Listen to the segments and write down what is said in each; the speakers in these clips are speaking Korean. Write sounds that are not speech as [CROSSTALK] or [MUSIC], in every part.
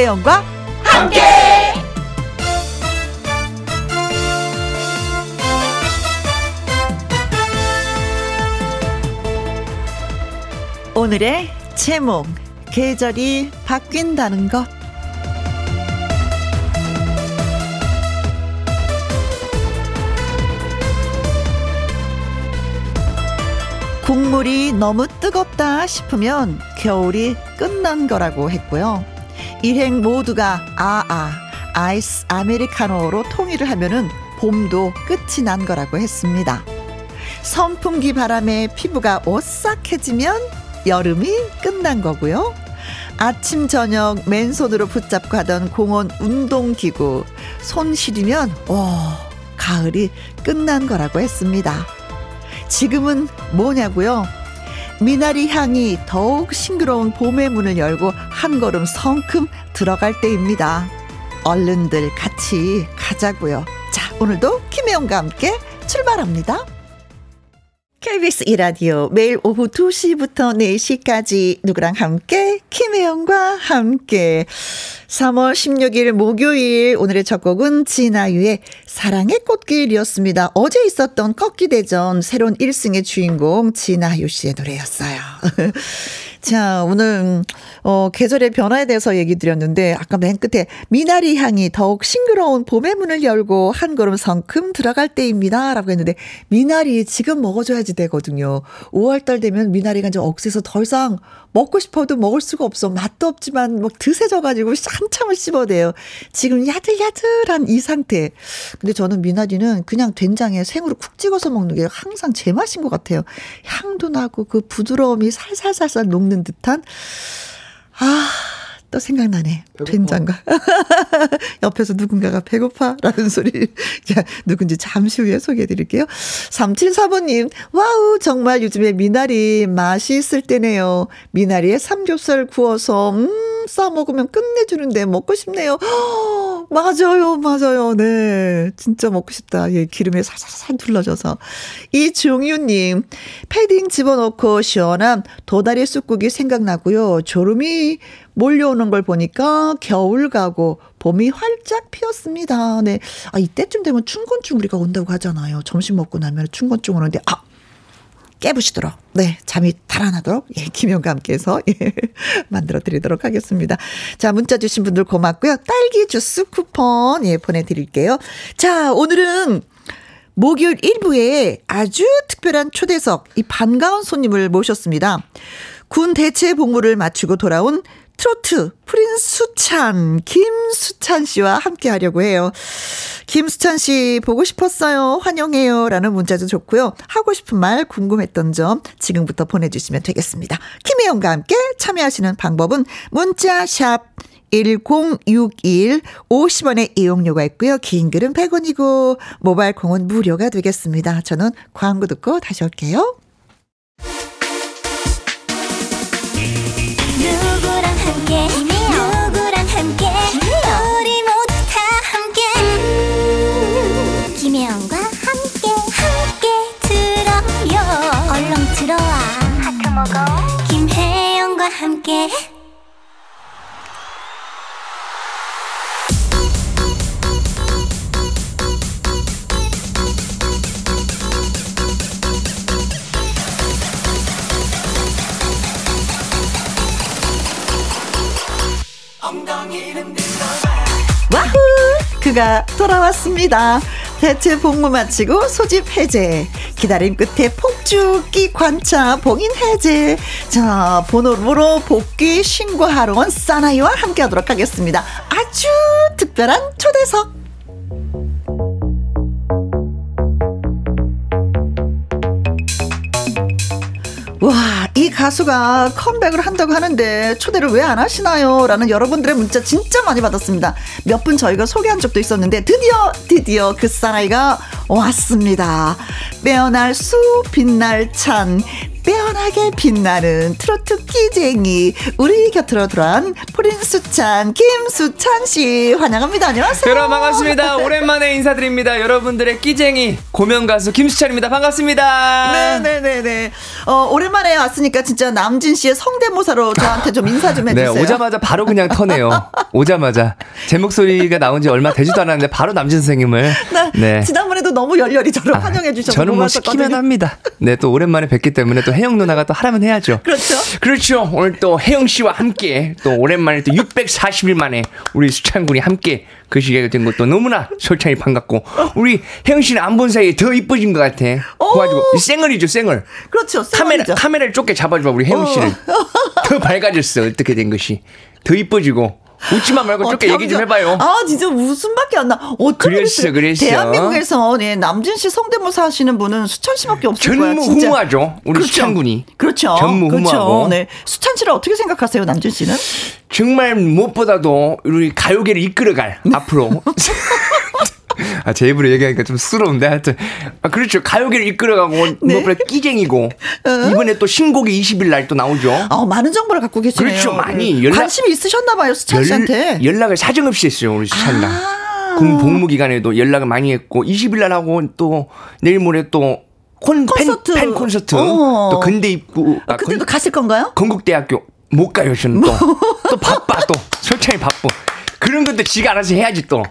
김혜영과 함께. 오늘의 제목 계절이 바뀐다는 것 국물이 너무 뜨겁다 싶으면 겨울이 끝난 거라고 했고요. 일행 모두가 아아 아이스 아메리카노로 통일을 하면은 봄도 끝이 난 거라고 했습니다. 선풍기 바람에 피부가 오싹해지면 여름이 끝난 거고요. 아침 저녁 맨손으로 붙잡고 하던 공원 운동기구 손 시리면 오 가을이 끝난 거라고 했습니다. 지금은 뭐냐고요? 미나리 향이 더욱 싱그러운 봄의 문을 열고 한 걸음 성큼 들어갈 때입니다. 얼른들 같이 가자고요. 자, 오늘도 김혜영과 함께 출발합니다. KBS 이라디오 매일 오후 2시부터 4시까지 누구랑 함께 김혜영과 함께 3월 16일 목요일 오늘의 첫 곡은 진아유의 사랑의 꽃길이었습니다. 어제 있었던 꺾기대전 새로운 1승의 주인공 진아유 씨의 노래였어요. [LAUGHS] 자, 오늘, 어, 계절의 변화에 대해서 얘기 드렸는데, 아까 맨 끝에 미나리 향이 더욱 싱그러운 봄의 문을 열고 한 걸음 성큼 들어갈 때입니다. 라고 했는데, 미나리 지금 먹어줘야지 되거든요. 5월달 되면 미나리가 이제 억세서 더 이상 먹고 싶어도 먹을 수가 없어. 맛도 없지만 뭐 드세져가지고 한참을 씹어대요. 지금 야들야들한 이 상태. 근데 저는 미나리는 그냥 된장에 생으로 쿡 찍어서 먹는 게 항상 제 맛인 것 같아요. 향도 나고 그 부드러움이 살살살살 녹는 듯한 아. 또 생각나네. 배고파. 된장과. [LAUGHS] 옆에서 누군가가 배고파 라는 소리. [LAUGHS] 자, 누군지 잠시 후에 소개해 드릴게요. 3745님, 와우, 정말 요즘에 미나리 맛이 있을 때네요. 미나리에 삼겹살 구워서, 음, 싸 먹으면 끝내주는데 먹고 싶네요. 허, [GASPS] 맞아요, 맞아요. 네. 진짜 먹고 싶다. 예, 기름에 살살살 둘러져서. 이종유님, 패딩 집어넣고 시원한 도다리 쑥국이 생각나고요. 졸음이 몰려오는 걸 보니까 겨울 가고 봄이 활짝 피었습니다. 네. 아, 이때쯤 되면 춘곤증 우리가 온다고 하잖아요. 점심 먹고 나면 춘곤증 오는데, 아! 깨부시도록, 네, 잠이 달아나도록, 예, 김영과 함께해서, 예, [LAUGHS] 만들어 드리도록 하겠습니다. 자, 문자 주신 분들 고맙고요. 딸기 주스 쿠폰, 예, 보내드릴게요. 자, 오늘은 목요일 1부에 아주 특별한 초대석, 이 반가운 손님을 모셨습니다. 군 대체 복무를 마치고 돌아온 트로트 프린수찬 김수찬 씨와 함께 하려고 해요. 김수찬 씨 보고 싶었어요. 환영해요. 라는 문자도 좋고요. 하고 싶은 말 궁금했던 점 지금부터 보내 주시면 되겠습니다. 김혜영과 함께 참여하시는 방법은 문자 샵 1061 50원의 이용료가 있고요. 긴 글은 100원이고 모바일 콩은 무료가 되겠습니다. 저는 광고 듣고 다시 올게요. 먹어 김혜영과 함께 와후! 그가 돌아왔습니다. 대체 복무 마치고 소집 해제. 기다림 끝에 폭죽기 관차 봉인 해제. 자, 번호로 복귀 신고하러 온 사나이와 함께 하도록 하겠습니다. 아주 특별한 초대석. 와, 이 가수가 컴백을 한다고 하는데 초대를 왜 안 하시나요? 라는 여러분들의 문자 진짜 많이 받았습니다. 몇 분 저희가 소개한 적도 있었는데 드디어, 드디어 그 사나이가 왔습니다. 빼어날 수, 빛날 찬, 빼어나게 빛나는 트로트 끼쟁이 우리 곁으로 돌아온 프린수찬 김수찬 씨 환영합니다. 안녕하세요. 여러분 반갑습니다. 오랜만에 인사드립니다. 여러분들의 끼쟁이 고명 가수 김수찬입니다. 반갑습니다. 네네네네. 어 오랜만에 왔으니까 진짜 남진 씨의 성대모사로 저한테 좀 인사 좀 [LAUGHS] 해주세요. 네 오자마자 바로 그냥 터네요. [LAUGHS] 오자마자 제 목소리가 나온 지 얼마 되지도 않았는데 바로 남진 선생님을. 네. 지난번에도 너무 열렬히 저를 아, 환영해 주셔서 저는 뭐 시키면 합니다. 네 또 오랜만에 뵙기 때문에 또 혜영 누나가 또 하라면 해야죠. 그렇죠. 그렇죠. 오늘 또 혜영 씨와 함께 또 오랜만에 또 640일 만에 우리 수찬 군이 함께 그 시기가 된 것도 너무나 솔찬히 반갑고 우리 혜영 씨는 안 본 사이에 더 이뻐진 것 같아. 그래가지고 쌩얼이죠 쌩얼. 그렇죠. 카메라 카메라를 좁게 잡아줘 우리 혜영 씨를 어. 더 밝아졌어 어떻게 된 것이 더 이뻐지고. 웃지만 말고 어, 좁게 얘기 좀 해봐요. 아 진짜 웃음밖에 안 나. 그랬어. 대한민국에서 네, 남진 씨 성대모사 하시는 분은 수찬 씨밖에 없을 거야. 전무후무하죠. 우리 그렇죠. 수찬 군이. 그렇죠. 전무후무하고. 그렇죠. 네. 수찬 씨를 어떻게 생각하세요, 남진 씨는? 정말 무엇보다도 우리 가요계를 이끌어갈 네. 앞으로. [LAUGHS] [LAUGHS] 아, 제 입으로 얘기하니까 좀 쑥스러운데 하여튼. 아, 그렇죠. 가요계를 이끌어가고, 네. 무엇보다 끼쟁이고, 어? 이번에 또 신곡이 20일 날 또 나오죠. 아, 많은 정보를 갖고 계시네요. 그렇죠. 많이. 연락, 관심이 있으셨나봐요, 수찬 씨한테. 연, 연락을 사정없이 했어요, 우리 수찬이랑. 아. 군 복무 기간에도 연락을 많이 했고, 20일 날 하고, 또, 내일 모레 또, 콘, 콘서트. 팬, 팬 콘서트. 어. 또 근대 입구. 아, 그때도 건, 갔을 건가요? 건국대학교. 못 가요, 저는 또. 또 바빠, 또. [LAUGHS] 솔찬히 바빠. 그런 것도 지가 알아서 해야지, 또.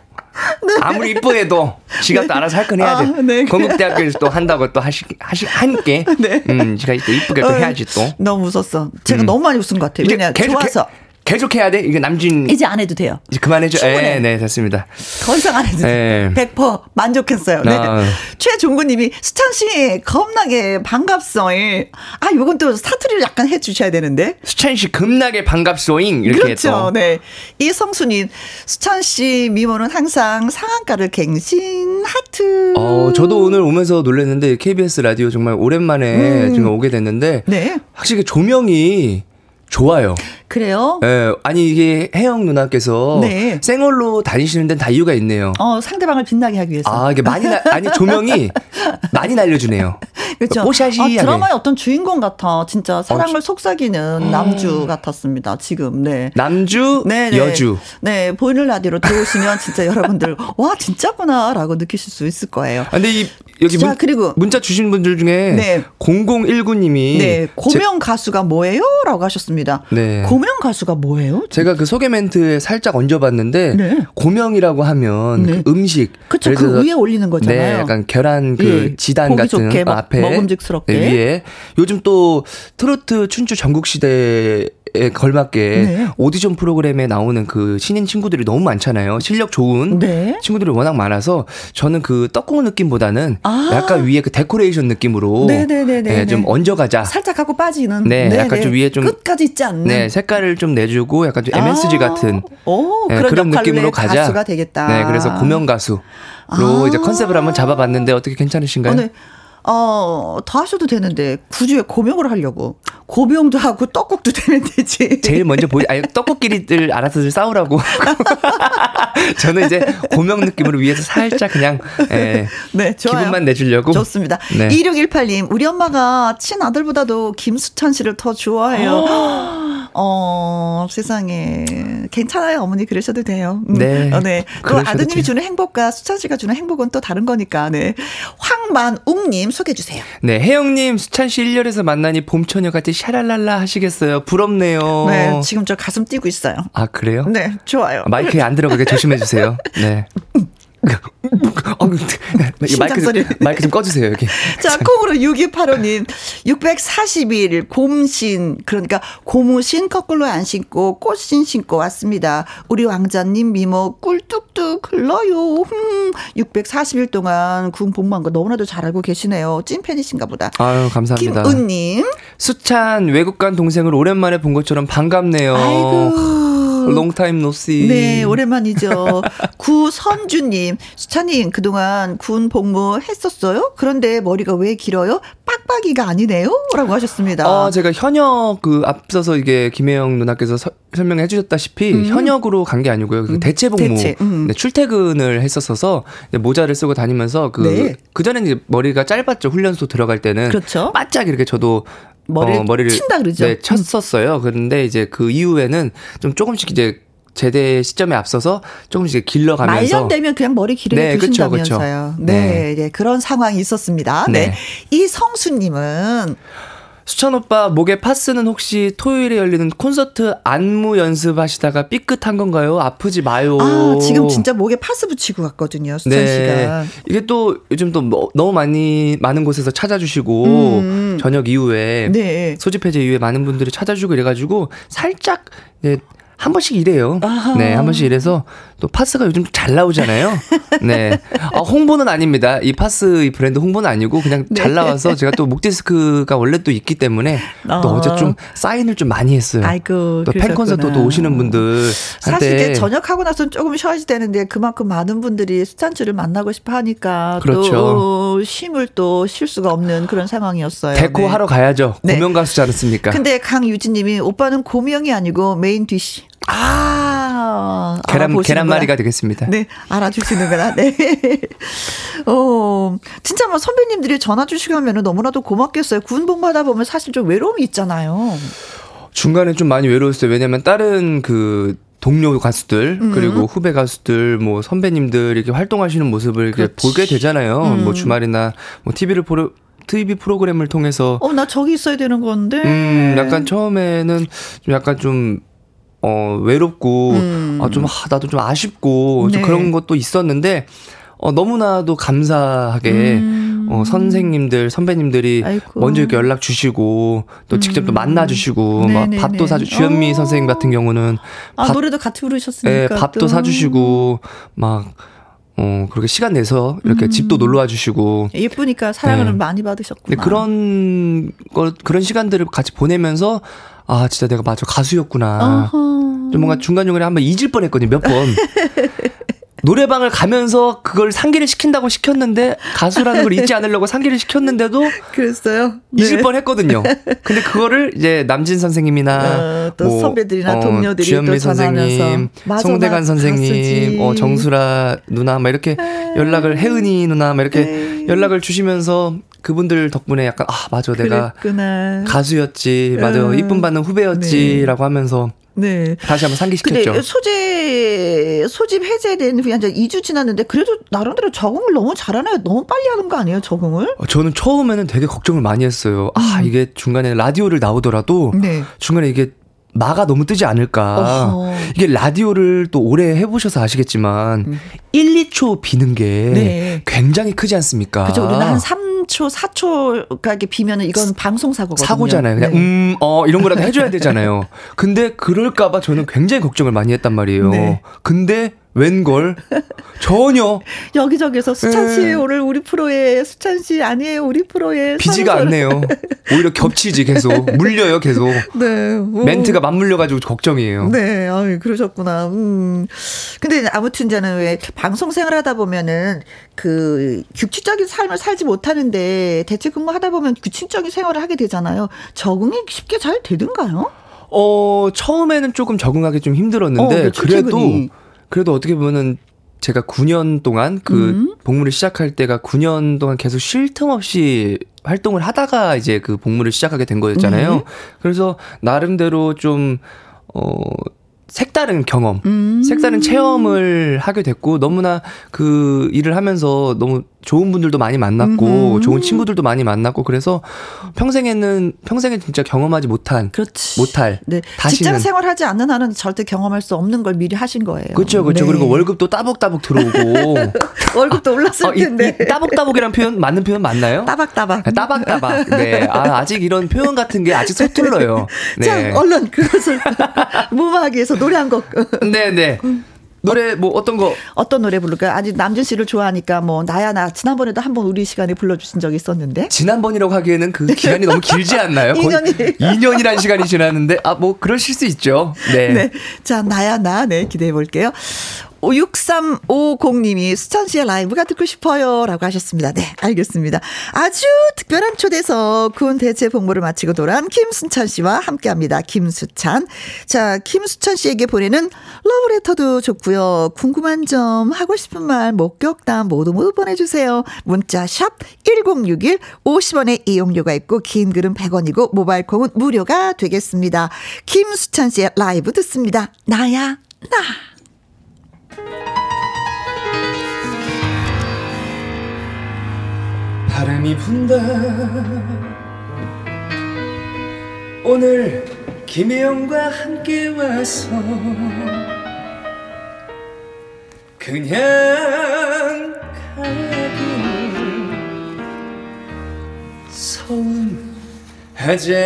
네. 아무리 이뻐해도 지가 네. 또 알아서 할 건 해야 돼. 아, 네. 건국대학교에서 또 한다고 또 하시, 하시, 하니까. 네. 음, 지가 또 이쁘게 또 어, 해야지 또. 너무 웃었어. 제가 음. 너무 많이 웃은 것 같아요. 왜냐 좋아서. 계속 해야 돼? 이게 남진. 이제 안 해도 돼요. 이제 그만해줘. 네, 네, 됐습니다. 더 이상 안 해도 돼. 100% 만족했어요. 네. 아. 최종구님이 수찬 씨 겁나게 반갑소잉. 아, 요건 또 사투리를 약간 해주셔야 되는데. 수찬 씨 겁나게 반갑소잉. 이렇게 그렇죠. 또. 네. 이성수님, 수찬 씨 미모는 항상 상한가를 갱신 하트. 어, 저도 오늘 오면서 놀랐는데 KBS 라디오 정말 오랜만에 음. 지금 오게 됐는데. 네. 확실히 조명이 좋아요. 그래요? 예, 아니 이게 혜영 누나께서 네. 생얼로 다니시는 데는 다 이유가 있네요. 어, 상대방을 빛나게 하기 위해서. 아, 이게 많이 나, 아니 조명이 [LAUGHS] 많이 날려주네요. 그렇죠. 뽀샤시 아, 드라마의 어떤 주인공 같아. 진짜 사랑을 어, 속삭이는 음. 남주 같았습니다. 지금. 네. 남주, 네, 네. 여주. 네, 보이는 라디오로 들어오시면 진짜 여러분들 와 진짜구나라고 느끼실 수 있을 거예요. 아, 근데 이 여기 자, 문, 그리고 문자 주신 분들 중에 네. 0019님이 네, 고명 제, 가수가 뭐예요?라고 하셨습니다. 네. 고명 가수가 뭐예요? 제가 그 소개 멘트에 살짝 얹어봤는데 네. 고명이라고 하면 네. 그 음식 그쵸, 그 위에 올리는 거잖아요. 네, 약간 계란 그 예, 지단 같은 앞에 먹음직스럽게 네, 위에 요즘 또 트로트 춘추 전국 시대 에 걸맞게 네. 오디션 프로그램에 나오는 그 신인 친구들이 너무 많잖아요. 실력 좋은 네. 친구들이 워낙 많아서 저는 그 떡국 느낌보다는 아. 약간 위에 그 데코레이션 느낌으로 네, 네, 좀 얹어가자. 살짝 하고 빠지는. 네, 약간 좀 위에 좀 끝까지 있지 않는. 네, 색깔을 좀 내주고 약간 좀 MSG 아. 같은 오, 네, 그런 느낌으로 가자. 가수가 되겠다. 네, 그래서 고명 가수로 아. 이제 컨셉을 한번 잡아봤는데 어떻게 괜찮으신가요? 어, 네. 어, 더 하셔도 되는데, 굳이 왜 고명을 하려고? 고명도 하고 떡국도 되면 되지. 제일 먼저 보이, 아니, 떡국끼리들 알아서 싸우라고. [LAUGHS] 저는 이제 고명 느낌으로 위해서 살짝 그냥, 예. 네, 좋아요. 기분만 내주려고. 좋습니다. 네. 2618님, 우리 엄마가 친아들보다도 김수찬 씨를 더 좋아해요. [GASPS] [GASPS] 어, 세상에. 괜찮아요. 어머니 그러셔도 돼요. 음. 네. 어, 네. 또 아드님이 돼요. 주는 행복과 수찬 씨가 주는 행복은 또 다른 거니까, 네. 황만웅님 소개해 주세요. 네. 혜영님, 수찬 씨 1열에서 만나니 봄처녀 같이 샤랄랄라 하시겠어요. 부럽네요. 네. 지금 저 가슴 뛰고 있어요. 아, 그래요? 네. 좋아요. 마이크에 안 들어가게 조심해 주세요. 네. 어, 마이크, 소리. 마이크 좀 꺼주세요, 여기. [LAUGHS] 자, 콩으로 6285님, 640일 곰신, 그러니까 고무신 거꾸로 안 신고 꽃신 신고 왔습니다. 우리 왕자님 미모 꿀 뚝뚝 흘러요. 흠, 640일 동안 군 복무한 거 너무나도 잘 알고 계시네요. 찐팬이신가 보다. 아유, 감사합니다. 김은님. 수찬 외국 간 동생을 오랜만에 본 것처럼 반갑네요. 아이고. 롱타임 노씨. 네, 오랜만이죠. [LAUGHS] 구선주님, 수찬님, 그동안 군 복무 했었어요? 그런데 머리가 왜 길어요? 빡빡이가 아니네요? 라고 하셨습니다. 어, 제가 현역, 그, 앞서서 이게 김혜영 누나께서 서, 설명해 주셨다시피, 음. 현역으로 간 게 아니고요. 그 음. 대체 복무. 대체. 음. 네, 출퇴근을 했었어서, 모자를 쓰고 다니면서, 그, 네. 그전에는 머리가 짧았죠. 훈련소 들어갈 때는. 그렇죠. 바짝 이렇게 저도 머리를, 어, 머리를 친다 그러죠. 네, 쳤었어요. 그런데 이제 그 이후에는 좀 조금씩 이제 제대 시점에 앞서서 조금씩 길러가면서 말년되면 그냥 머리 기르게 네, 두신다면서요. 그쵸, 그쵸. 네, 네, 네, 그런 상황이 있었습니다. 네, 네. 이 성수님은 수찬 오빠 목에 파스는 혹시 토요일에 열리는 콘서트 안무 연습하시다가 삐끗한 건가요? 아프지 마요. 아 지금 진짜 목에 파스 붙이고 갔거든요, 수찬 네. 씨가. 이게 또 요즘 또 뭐, 너무 많이 많은 곳에서 찾아주시고 음. 저녁 이후에 네. 소집 해제 이후에 많은 분들이 찾아주고 이래가지고 살짝 네. 한 번씩. 아하. 네, 한 번씩 이래서 또 파스가 요즘 잘 나오잖아요. 네. 아, 홍보는 아닙니다. 이 파스 이 브랜드 홍보는 아니고 그냥 네. 잘 나와서 제가 또 목디스크가 원래 또 있기 때문에 어. 또 어제 좀 사인을 좀 많이 했어요. 아이고. 또 팬 콘서트도 오시는 분들 사실 이제 전역하고 나서는 조금 쉬어야지 되는데 그만큼 많은 분들이 수찬주를 만나고 싶어 하니까 그렇죠. 또 쉼을 또 쉴 수가 없는 그런 상황이었어요. 데코 네. 하러 가야죠. 네. 고명 가수지 않습니까? 근데 강유진 님이 오빠는 고명이 아니고 메인 뒤시 아, 계란 계란말이가 되겠습니다. 네, 알아주시는구나. 네. [LAUGHS] 어, 진짜 뭐 선배님들이 전화 주시고 하면은 너무나도 고맙겠어요. 군복 받아 보면 사실 좀 외로움이 있잖아요. 중간에 좀 많이 외로웠어요. 왜냐면 다른 그 동료 가수들 음. 그리고 후배 가수들 뭐 선배님들 이렇게 활동하시는 모습을 이렇게 보게 되잖아요. 음. 뭐 주말이나 뭐 TV를 보러 TV 프로그램을 통해서 어 나 저기 있어야 되는 건데. 음, 약간 처음에는 좀 약간 좀 어, 외롭고, 음. 아, 좀, 아, 나도 좀 아쉽고, 네. 좀 그런 것도 있었는데, 어, 너무나도 감사하게, 음. 어, 선생님들, 선배님들이 아이고. 먼저 이렇게 연락 주시고, 또 직접 또 음. 만나주시고, 네네네. 막 밥도 사주, 주현미 어. 선생님 같은 경우는. 아, 밥, 노래도 같이 부르셨으니까. 네, 밥도 또. 사주시고, 막, 어, 그렇게 시간 내서 이렇게 음. 집도 놀러 와 주시고. 예쁘니까 사랑을 네. 많이 받으셨구나. 그런 걸, 그런 시간들을 같이 보내면서, 아, 진짜 내가 맞아. 가수였구나. 어허. 좀 뭔가 중간 중간에 한번 잊을 뻔 했거든요, 몇 번. [LAUGHS] 노래방을 가면서 그걸 상기를 시킨다고 시켰는데 가수라는 걸 잊지 않으려고 상기를 시켰는데도 그랬어요. 잊을 네. 뻔했거든요. 근데 그거를 이제 남진 선생님이나 어, 또 뭐, 선배들이나 어, 동료들이 주현미 선생님, 맞아, 송대관 선생님, 어, 정수라 누나 막 이렇게 연락을 혜은이 누나 막 이렇게 네. 연락을 주시면서 그분들 덕분에 약간 아 맞아 내가 그랬구나. 가수였지 맞아 음. 이쁨 받는 후배였지라고 네. 하면서 네. 다시 한번 상기시켰죠. 근데 소재 소집 해제된 후에 한 2주 지났는데 그래도 나름대로 적응을 너무 잘하나요? 너무 빨리 하는 거 아니에요, 적응을? 어, 저는 처음에는 되게 걱정을 많이 했어요. 아, 음. 아, 이게 중간에 라디오를 나오더라도 네. 중간에 이게 마가 너무 뜨지 않을까. 어허. 이게 라디오를 또 오래 해보셔서 아시겠지만, 음. 1, 2초 비는 게 네. 굉장히 크지 않습니까? 그죠. 우리는 한 3초, 4초가 비면은 이건 방송사고거든요. 사고잖아요. 그냥, 네. 음, 어, 이런 거라도 해줘야 되잖아요. 근데 그럴까봐 저는 굉장히 걱정을 많이 했단 말이에요. 네. 근데 웬걸? 전혀. [LAUGHS] 여기저기서 수찬 씨 네. 오늘 우리 프로에 수찬 씨 아니에요 우리 프로에 비지가 않네요. 오히려 겹치지 계속 물려요 계속. [LAUGHS] 네. 뭐. 멘트가 맞물려가지고 걱정이에요. 네, 아 그러셨구나. 음. 근데 아무튼 저는 왜 방송 생활하다 보면은 그 규칙적인 삶을 살지 못하는데 대체 근무하다 보면 규칙적인 생활을 하게 되잖아요. 적응이 쉽게 잘 되든가요? 어 처음에는 조금 적응하기 좀 힘들었는데 어, 그래도. 그래도 어떻게 보면은 제가 9년 동안 그 음. 복무를 시작할 때가 9년 동안 계속 쉴 틈 없이 활동을 하다가 이제 그 복무를 시작하게 된 거였잖아요. 음. 그래서 나름대로 좀, 어, 색다른 경험, 음. 색다른 체험을 하게 됐고 너무나 그 일을 하면서 너무 좋은 분들도 많이 만났고 음흠. 좋은 친구들도 많이 만났고 그래서 평생에는 평생에 진짜 경험하지 못한 그렇지. 못할 네. 직장 생활하지 않는 한은 절대 경험할 수 없는 걸 미리 하신 거예요. 그렇죠, 그렇죠. 네. 그리고 월급도 따복따복 들어오고 [LAUGHS] 월급도 올랐을 어, 텐데 이, 이 따복따복이란 표현 맞는 표현 맞나요? 따박따박. 네, 따박따박. 네, 아, 아직 이런 표현 같은 게 아직 서툴러요. [LAUGHS] 네. 자, 얼른 그것을 [LAUGHS] 무마하기 위해서 노래 한 곡. [LAUGHS] 네, 네. 노래 뭐 어떤 거 어떤 노래 부를까요? 아직 남준 씨를 좋아하니까 뭐 나야 나 지난번에도 한번 우리 시간에 불러주신 적이 있었는데 지난번이라고 하기에는 그 기간이 너무 길지 않나요? 2년이 2년이란 시간이 지났는데 아 뭐 그러실 수 있죠. 네. 네. 자 나야 나 네 기대해 볼게요. 6350님이 수찬 씨의 라이브가 듣고 싶어요. 라고 하셨습니다. 네, 알겠습니다. 아주 특별한 초대석 군 대체 복무를 마치고 돌아온 김수찬 씨와 함께 합니다. 김수찬. 자, 김수찬 씨에게 보내는 러브레터도 좋고요. 궁금한 점, 하고 싶은 말, 목격담 모두 모두 보내주세요. 문자 샵 1061, 50원의 이용료가 있고, 긴 글은 100원이고, 모바일 콩은 무료가 되겠습니다. 김수찬 씨의 라이브 듣습니다. 나야, 나. 바람이 분다. 오늘 김혜영과 함께 와서 그냥 가긴 서운하잖아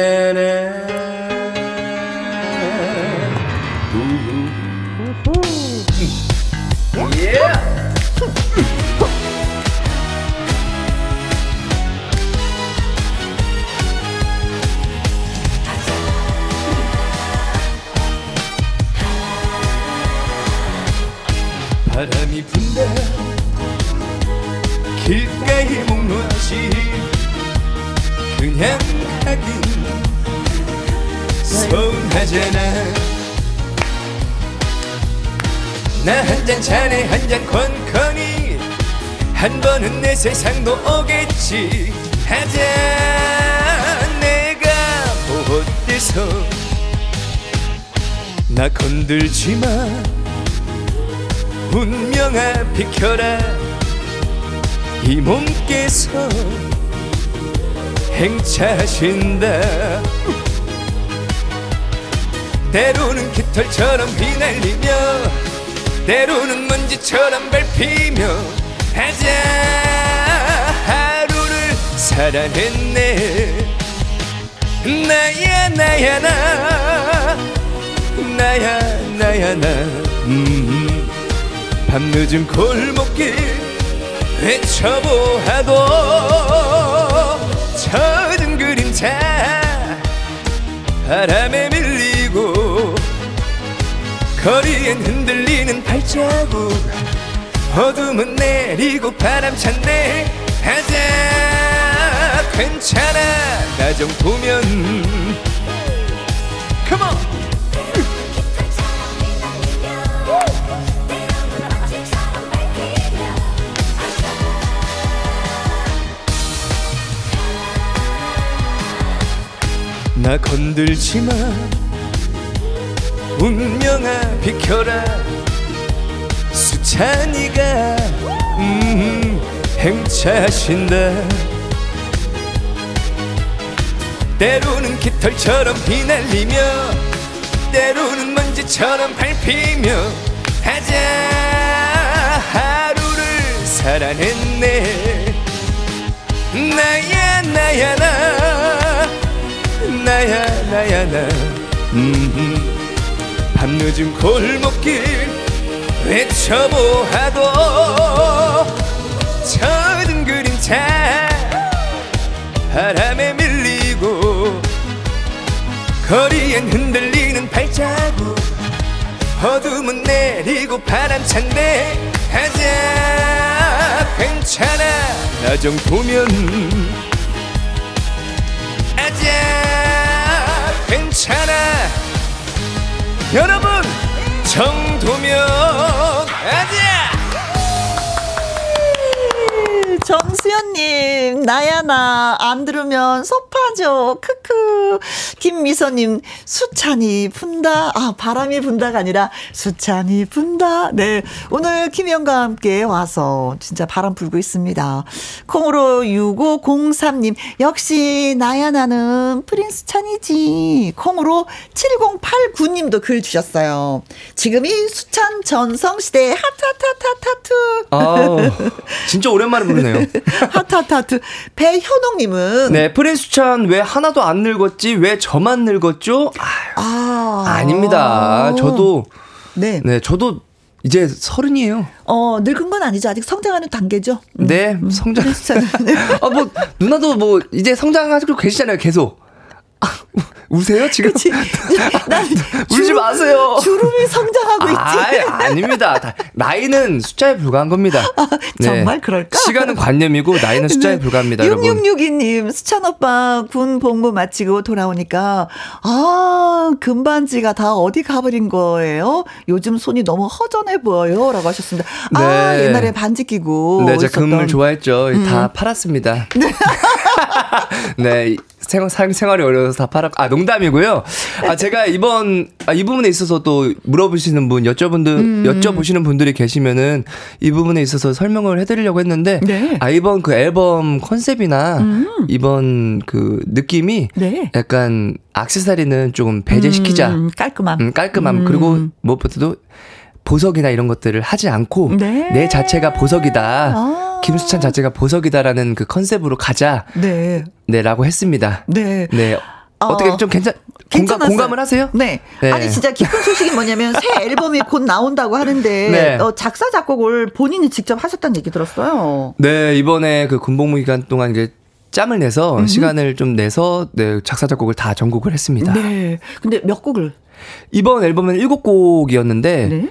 세상도 오겠지. 하자 내가 보호돼서. 나 건들지 마 운명아 비켜라. 이 몸께서 행차하신다. 때로는 깃털처럼 휘날리며 때로는 먼지처럼 밟히며. 하자 살아냈네. 나야 나야 나. 나야 나야 나. 음, 밤늦은 골목길 외쳐보아도 젖은 그림자 바람에 밀리고 거리엔 흔들리는 발자국 어둠은 내리고 바람 찬네. 하자 괜찮아. 나 정도면. Come on. 나 건들지 마 운명아 비켜라. 수찬이가 음, 행차하신다 때로는 깃털처럼 휘날리며 때로는 먼지처럼 밟히며 하자 하루를 살아냈네. 나야 나야 나. 나야 나야 나. 음, 밤늦은 골목길 외쳐보아도 젖은 그림자 바람에 거리엔 흔들리는 발자국. 어둠은 내리고 바람 찬데 하자 괜찮아. 나 정도면. 아자 괜찮아. 여러분 정도면 아니야 정수연님, 나야 나, 안 들으면 섭하죠. 크크. 김미선님, 수찬이 분다. 아, 바람이 분다가 아니라 수찬이 분다. 네. 오늘 김희영과 함께 와서 진짜 바람 불고 있습니다. 콩으로 6503님, 역시 나야 나는 프린스 찬이지. 콩으로 7089님도 글 주셨어요. 지금이 수찬 전성시대 하타타타타투. 아, [LAUGHS] 진짜 오랜만에 부르네요. 하트 하트 하트. 배현옥님은 네 프린스 찬왜 하나도 안 늙었지 왜 저만 늙었죠? 아 아닙니다. 저도 네. 네 저도 이제 서른이에요. 어, 늙은 건 아니죠. 아직 성장하는 단계죠. 음. 네, 성장. [LAUGHS] 아, 뭐, 누나도 뭐, 이제 성장하고 계시잖아요, 계속. 우세요 지금? [LAUGHS] 울지 마세요. 주름이 성장하고 있지. 아, 아닙니다. 나이는 숫자에 불과한 겁니다. 아, 네. 정말 그럴까? 시간은 관념이고 나이는 숫자에 네. 불과합니다. 6662님 수찬 오빠 군 복무 마치고 돌아오니까 아 금반지가 다 어디 가버린 거예요? 요즘 손이 너무 허전해 보여요라고 하셨습니다. 아, 네. 아 옛날에 반지 끼고 네, 제가 금을 좋아했죠. 음. 다 팔았습니다. 네. [LAUGHS] 네. 생활, 생활이 어려워서 다 팔았, 아, 농담이고요. 아, 제가 이번, 아, 이 부분에 있어서 또 물어보시는 분, 여쭤분들, 음. 여쭤보시는 분들이 계시면은 이 부분에 있어서 설명을 해드리려고 했는데, 네. 아, 이번 그 앨범 컨셉이나 음. 이번 그 느낌이 네. 약간 악세사리는 조금 배제시키자. 음, 깔끔함. 음, 깔끔함. 음. 그리고 무엇보다도 보석이나 이런 것들을 하지 않고 네. 내 자체가 보석이다. 아. 김수찬 자체가 보석이다라는 그 컨셉으로 가자. 네. 네라고 했습니다. 네. 네. 어. 어떻게 좀 괜찮 공감, 공감을 하세요? 네. 네. 아니 진짜 기쁜 소식이 뭐냐면 새 [LAUGHS] 앨범이 곧 나온다고 하는데 네. 어, 작사 작곡을 본인이 직접 하셨다는 얘기 들었어요. 네 이번에 그 군복무 기간 동안 이제 짬을 내서 음흠. 시간을 좀 내서 네, 작사 작곡을 다 전곡을 했습니다. 네. 근데 몇 곡을? 이번 앨범은 7곡이었는데 네?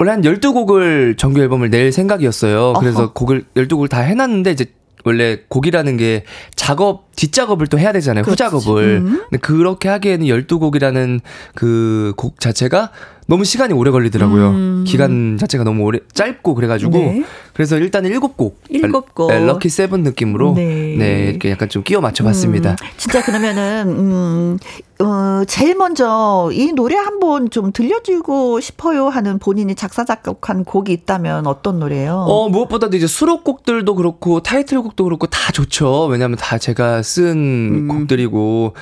원래 한 12곡을 정규 앨범을 낼 생각이었어요. 그래서 어허. 곡을 12곡을 다 해놨는데 이제 원래 곡이라는 게 작업 뒷작업을 또 해야 되잖아요. 그렇지. 후작업을. 음. 근데 그렇게 하기에는 12곡이라는 그 곡 자체가 너무 시간이 오래 걸리더라고요. 음. 기간 자체가 너무 오래 짧고 그래가지고 네. 그래서 일단 일곱 곡, 일곱 곡, 네, 럭키 세븐 느낌으로 네. 네. 이렇게 약간 좀 끼워 맞춰봤습니다. 음. 진짜 그러면은 음, 어, 제일 먼저 이 노래 한번 좀 들려주고 싶어요 하는 본인이 작사 작곡한 곡이 있다면 어떤 노래예요? 어 무엇보다도 이제 수록곡들도 그렇고 타이틀곡도 그렇고 다 좋죠. 왜냐하면 다 제가 쓴 음. 곡들이고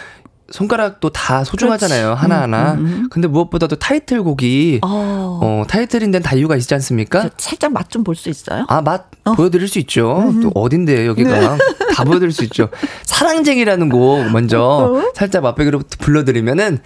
손가락도 다 소중하잖아요. 그렇지. 하나하나. 음, 음, 음. 근데 무엇보다도 타이틀곡이 어, 어 타이틀인데 다 이유가 있지 않습니까? 살짝 맛 좀 볼 수 있어요? 아, 맛 어. 보여드릴 수 있죠. 음. 또 어딘데 여기가. 네. [LAUGHS] 다 보여드릴 수 있죠. 사랑쟁이라는 곡 먼저 어? 살짝 맛배기로 불러드리면은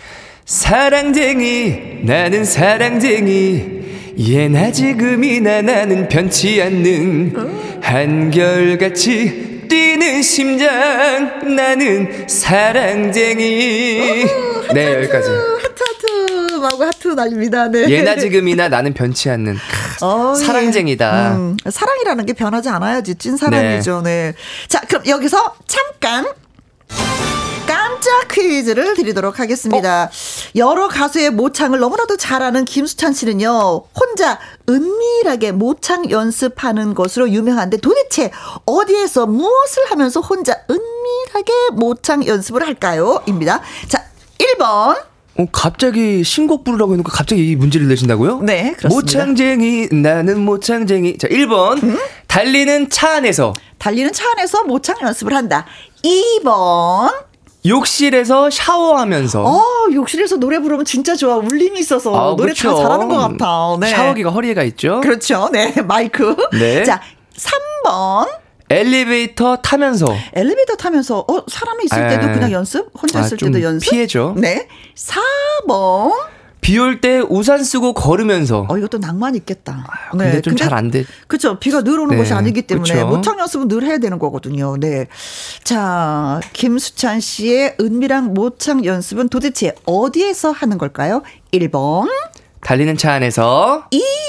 사랑쟁이 나는 사랑쟁이 예나 지금이나 나는 변치 않는 어? 한결같이 뛰는 심장 나는 사랑쟁이. 네 여기까지. 하트 하트. 날립니다. 네. 예나 지금이나 나는 변치 않는 [LAUGHS] 어, 사랑쟁이다. 음, 사랑이라는 게 변하지 않아야지 찐 사랑이죠. 네. 네. 자 그럼 여기서 잠깐 깜짝 퀴즈를 드리도록 하겠습니다. 어? 여러 가수의 모창을 너무나도 잘하는 김수찬 씨는요, 혼자 은밀하게 모창 연습하는 것으로 유명한데 도대체 어디에서 무엇을 하면서 혼자 은밀하게 모창 연습을 할까요? 입니다. 자, 1번. 어, 갑자기 신곡 부르라고 해놓고 갑자기 이 문제를 내신다고요? 네, 그렇습니다. 모창쟁이, 나는 모창쟁이. 자, 1번. 음? 달리는 차 안에서. 달리는 차 안에서 모창 연습을 한다. 2번. 욕실에서 샤워하면서. 어, 욕실에서 노래 부르면 진짜 좋아. 울림이 있어서 아, 노래 그렇죠. 다 잘하는 것 같아. 네. 샤워기가 허리에가 있죠. 그렇죠. 네, [LAUGHS] 마이크. 네. 자, 3번. 엘리베이터 타면서. 엘리베이터 타면서, 어, 사람이 있을 때도 아, 그냥 연습? 혼자 아, 있을 때도 연습? 피해죠. 네. 4번. 비 올 때 우산 쓰고 걸으면서. 어, 이것도 낭만 있겠다. 아, 근데 네. 좀잘 안 돼. 그쵸. 비가 늘 오는 네. 것이 아니기 때문에 그쵸? 모창 연습은 늘 해야 되는 거거든요. 네. 자, 김수찬 씨의 은밀한 모창 연습은 도대체 어디에서 하는 걸까요? 1번. 달리는 차 안에서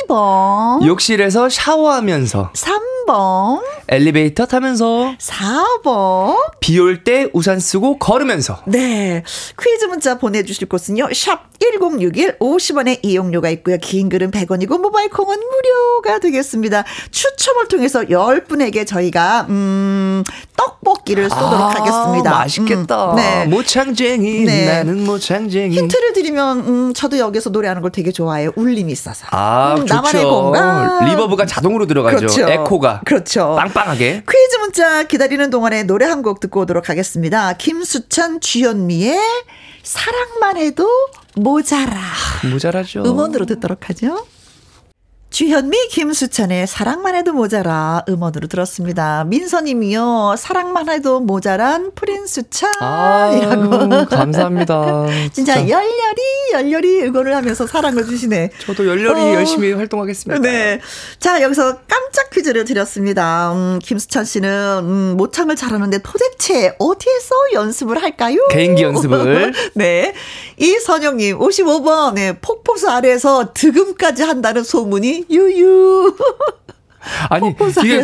2번 욕실에서 샤워하면서 3번 엘리베이터 타면서 4번 비 올 때 우산 쓰고 걸으면서. 네. 퀴즈 문자 보내주실 곳은요. 샵 1061 50원의 이용료가 있고요. 긴 글은 100원이고 모바일 콩은 무료가 되겠습니다. 추첨을 통해서 10분에게 저희가 음 떡볶이를 쏘도록 아, 하겠습니다. 맛있겠다. 음, 네. 모창쟁이 네. 나는 모창쟁이. 힌트를 드리면 음, 저도 여기서 노래하는 걸 되게 좋아해요. 울림이 있어서. 아 음, 나만의 공간. reverb가 자동으로 들어가죠. 그렇죠. 에코가. 그렇죠. 빵 빵하게 퀴즈 문자 기다리는 동안에 노래 한 곡 듣고 오도록 하겠습니다 김수찬 주현미의 사랑만 해도 모자라. 모자라죠. 음원으로 듣도록 하죠. 주현미, 김수찬의 사랑만 해도 모자라 음원으로 들었습니다. 민서님이요. 사랑만 해도 모자란 프린수찬이라고. 아, 감사합니다. [LAUGHS] 진짜, 진짜, 열렬히 열렬히 응원을 하면서 사랑을 주시네. 저도 열렬히 어. 열심히 활동하겠습니다. 네. 자 여기서 깜짝 퀴즈를 드렸습니다. 음, 김수찬 씨는 음, 모창을 잘하는데 도대체 어디에서 연습을 할까요? 개인기 연습을. [LAUGHS] 네. 이선영님 55번 네, 폭포수 아래에서 득음까지 한다는 소문이 유유. 아니 이게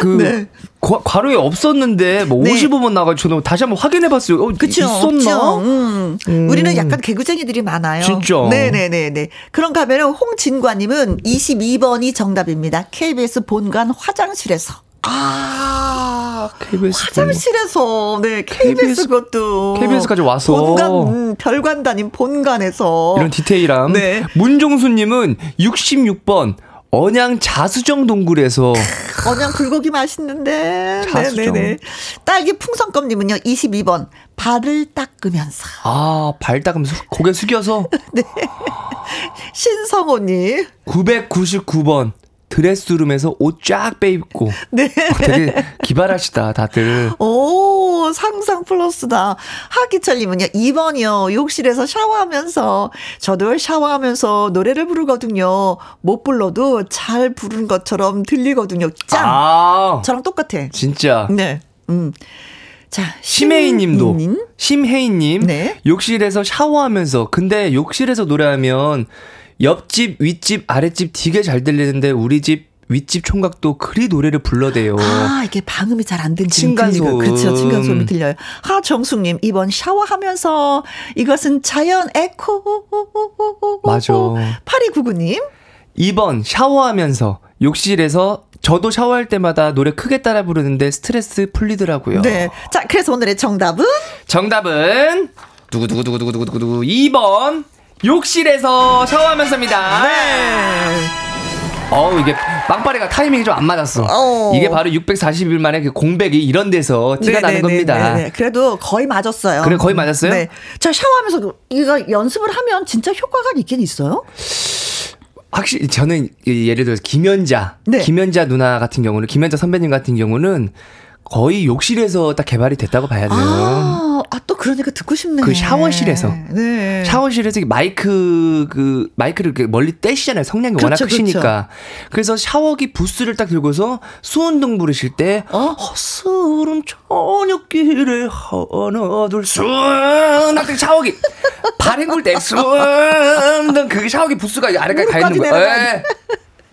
그 네. 과, 로에 없었는데 뭐 네. 55번 나가 저도 다시 한번 확인해 봤어요. 어, 그쵸, 있었나? 음. 음. 우리는 약간 개구쟁이들이 많아요. 진짜. 네네네네. 그런가 하면 홍진관님은 22번이 정답입니다. KBS 본관 화장실에서. 아, KBS 화장실에서 네 KBS, KBS 것도 KBS까지 와서 본관 음, 별관 단인 본관에서. 이런 디테일함. 네. 문종수님은 66번 언양 자수정 동굴에서 언양 불고기 맛있는데. 자수정. 네네네. 딸기 풍선껌님은요 22번 발을 닦으면서. 아발 닦으면서 고개 숙여서? [LAUGHS] 네. 신성호님. 999번 드레스룸에서 옷 쫙 빼입고. 네. 어, 되게 기발하시다, 다들. 오, 상상 플러스다. 하기철님은요, 2번이요. 욕실에서 샤워하면서, 저도 샤워하면서 노래를 부르거든요. 못 불러도 잘 부르는 것처럼 들리거든요. 짱! 아. 저랑 똑같아. 진짜. 네. 음. 자, 심혜인 님도. 심혜인 님. 네. 욕실에서 샤워하면서, 근데 욕실에서 노래하면, 옆집, 윗집, 아랫집 되게 잘 들리는데 우리 집 윗집 총각도 그리 노래를 불러대요. 아, 이게 방음이 잘안된 층간소음. 그렇죠. 층간소음이 들려요. 하정숙님, 이번 샤워하면서 이것은 자연 에코. 맞아. 8299님. 2번 샤워하면서 욕실에서 저도 샤워할 때마다 노래 크게 따라 부르는데 스트레스 풀리더라고요. 네. 자, 그래서 오늘의 정답은? 정답은 두구두구두구두구두구두구 2번 욕실에서 샤워하면서입니다. 네. 어우 이게 빵빠레가 타이밍이 좀 안 맞았어. 어. 이게 바로 640일 만에 그 공백이 이런 데서 티가 네네네, 나는 겁니다. 네네. 그래도 거의 맞았어요. 그래 거의 맞았어요? 네. 자 샤워하면서 이거 연습을 하면 진짜 효과가 있긴 있어요? 확실히 저는 예를 들어서 김연자, 네. 김연자 누나 같은 경우는 김연자 선배님 같은 경우는 거의 욕실에서 딱 개발이 됐다고 봐야 돼요. 아, 아, 또 그러니까 듣고 싶네. 그 샤워실에서. 네. 샤워실에서 마이크, 그, 마이크를 이렇게 멀리 떼시잖아요. 성량이 그렇죠, 워낙 크시니까. 그렇죠. 그래서 샤워기 부스를 딱 들고서 수운동 부르실 때, 어? 허스른 저녁길에 하나, 둘, 수운, 딱 샤워기. 발 헹굴 때, 수운, 그 샤워기 부스가 아래까지 가 있는 거예요.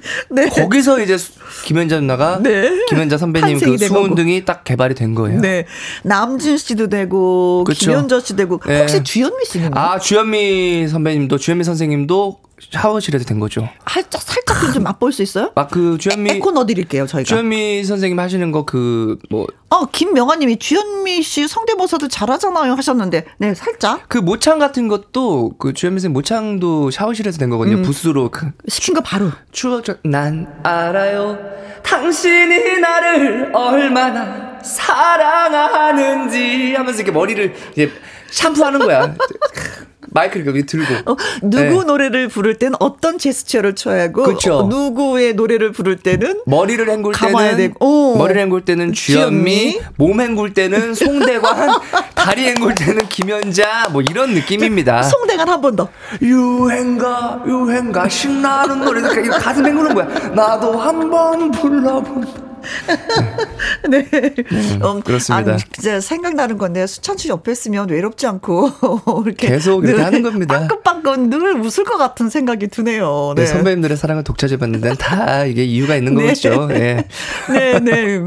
[LAUGHS] 네. 거기서 이제 김연자 누나가 네. 김연자 선배님 그 수훈 등이 딱 개발이 된 거예요. 네. 남준 씨도 되고 그쵸? 김연자 씨 되고 네. 혹시 주현미 씨는? 아 주현미 선배님도 주현미 선생님도 샤워실에서 된 거죠. 살짝 살짝 좀 맛볼 수 있어요? 막 그 주현미 에코 넣어드릴게요 저희가. 주현미 선생님 하시는 거 그 뭐. 어 김명아님이 주현미 씨 성대모사도 잘하잖아요 하셨는데 네 살짝. 그 모창 같은 것도 그 주현미 선생 모창도 샤워실에서 된 거거든요. 음. 부스로 그 시킨 거 바로. 추워져 난 알아요. 당신이 나를 얼마나 사랑하는지 하면서 이렇게 머리를 이제 샴푸하는 거야. [LAUGHS] 마이크를 여기 들고. 어, 누구 네. 노래를 부를 때는 어떤 제스처를 쳐야 하고 어, 누구의 노래를 부를 때는 머리를 헹굴 때는 되고. 머리를 헹굴 때는 주현미, 주현미, 몸 헹굴 때는 송대관, [LAUGHS] 다리 헹굴 때는 김연자 뭐 이런 느낌입니다. 송대관 한 번 더. 유행가 유행가 신나는 노래 가슴 헹구는 거야. 나도 한번 불러본 [LAUGHS] 네. 음, 음, 그렇습니다. 아, 진짜 생각나는 건데 수찬 씨 옆에 있으면 외롭지 않고 [LAUGHS] 이렇게 계속 이렇게 하는 겁니다. 빵긋빵긋 늘 웃을 것 같은 생각이 드네요. 네. 네 선배님들의 사랑을 독차지 받는 데는 다 이게 이유가 있는 [LAUGHS] 네. 거겠죠. 네. 네, 네.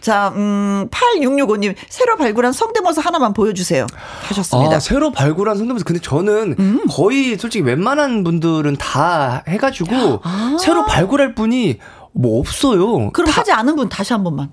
자, 음, 8665님, 새로 발굴한 성대모사 하나만 보여주세요. 하셨습니다. 아, 새로 발굴한 성대모사. 근데 저는 음. 거의 솔직히 웬만한 분들은 다 해가지고 아. 새로 발굴할 분이 뭐 없어요. 그럼 하지 않은 분 다시 한 번만.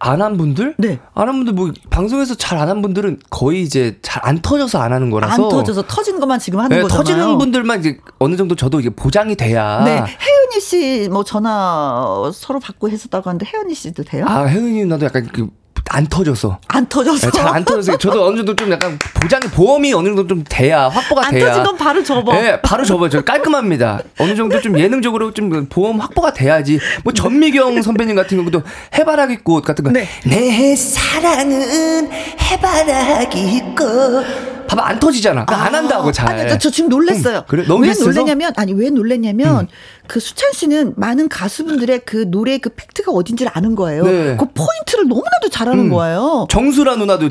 안 한 분들? 네. 안 한 분들 뭐 방송에서 잘 안 한 분들은 거의 이제 잘 안 터져서 안 하는 거라서 안 터져서 터진 것만 지금 하는 네, 거잖아요. 터지는 분들만 이제 어느 정도 저도 이게 보장이 돼야. 네. 혜은이 씨 뭐 전화 서로 받고 했었다고 하는데 혜은이 씨도 돼요? 아 혜은이 나도 약간 그 안 터져서. 안 터져서. 네, 잘안 터져서. 저도 어느 정도 좀 약간 보장이, 보험이 어느 정도 좀 돼야, 확보가 안 돼야. 안 터진 건 바로 접어. 네, 바로 접어요. 저 깔끔합니다. 어느 정도 좀 예능적으로 좀 보험 확보가 돼야지. 뭐 전미경 선배님 같은 경우도 해바라기 꽃 같은 거. 네. 내 사랑은 해바라기 꽃. 봐봐 안 터지잖아. 아, 안 한다고 잘. 아니, 저 지금 놀랬어요. 응, 그래? 너무 왜 놀랬냐면 아니 왜 놀랬냐면 음. 그 수찬 씨는 많은 가수분들의 그 노래 그 팩트가 어딘지를 아는 거예요. 네. 그 포인트를 너무나도 잘하는 음. 거예요. 정수라 누나도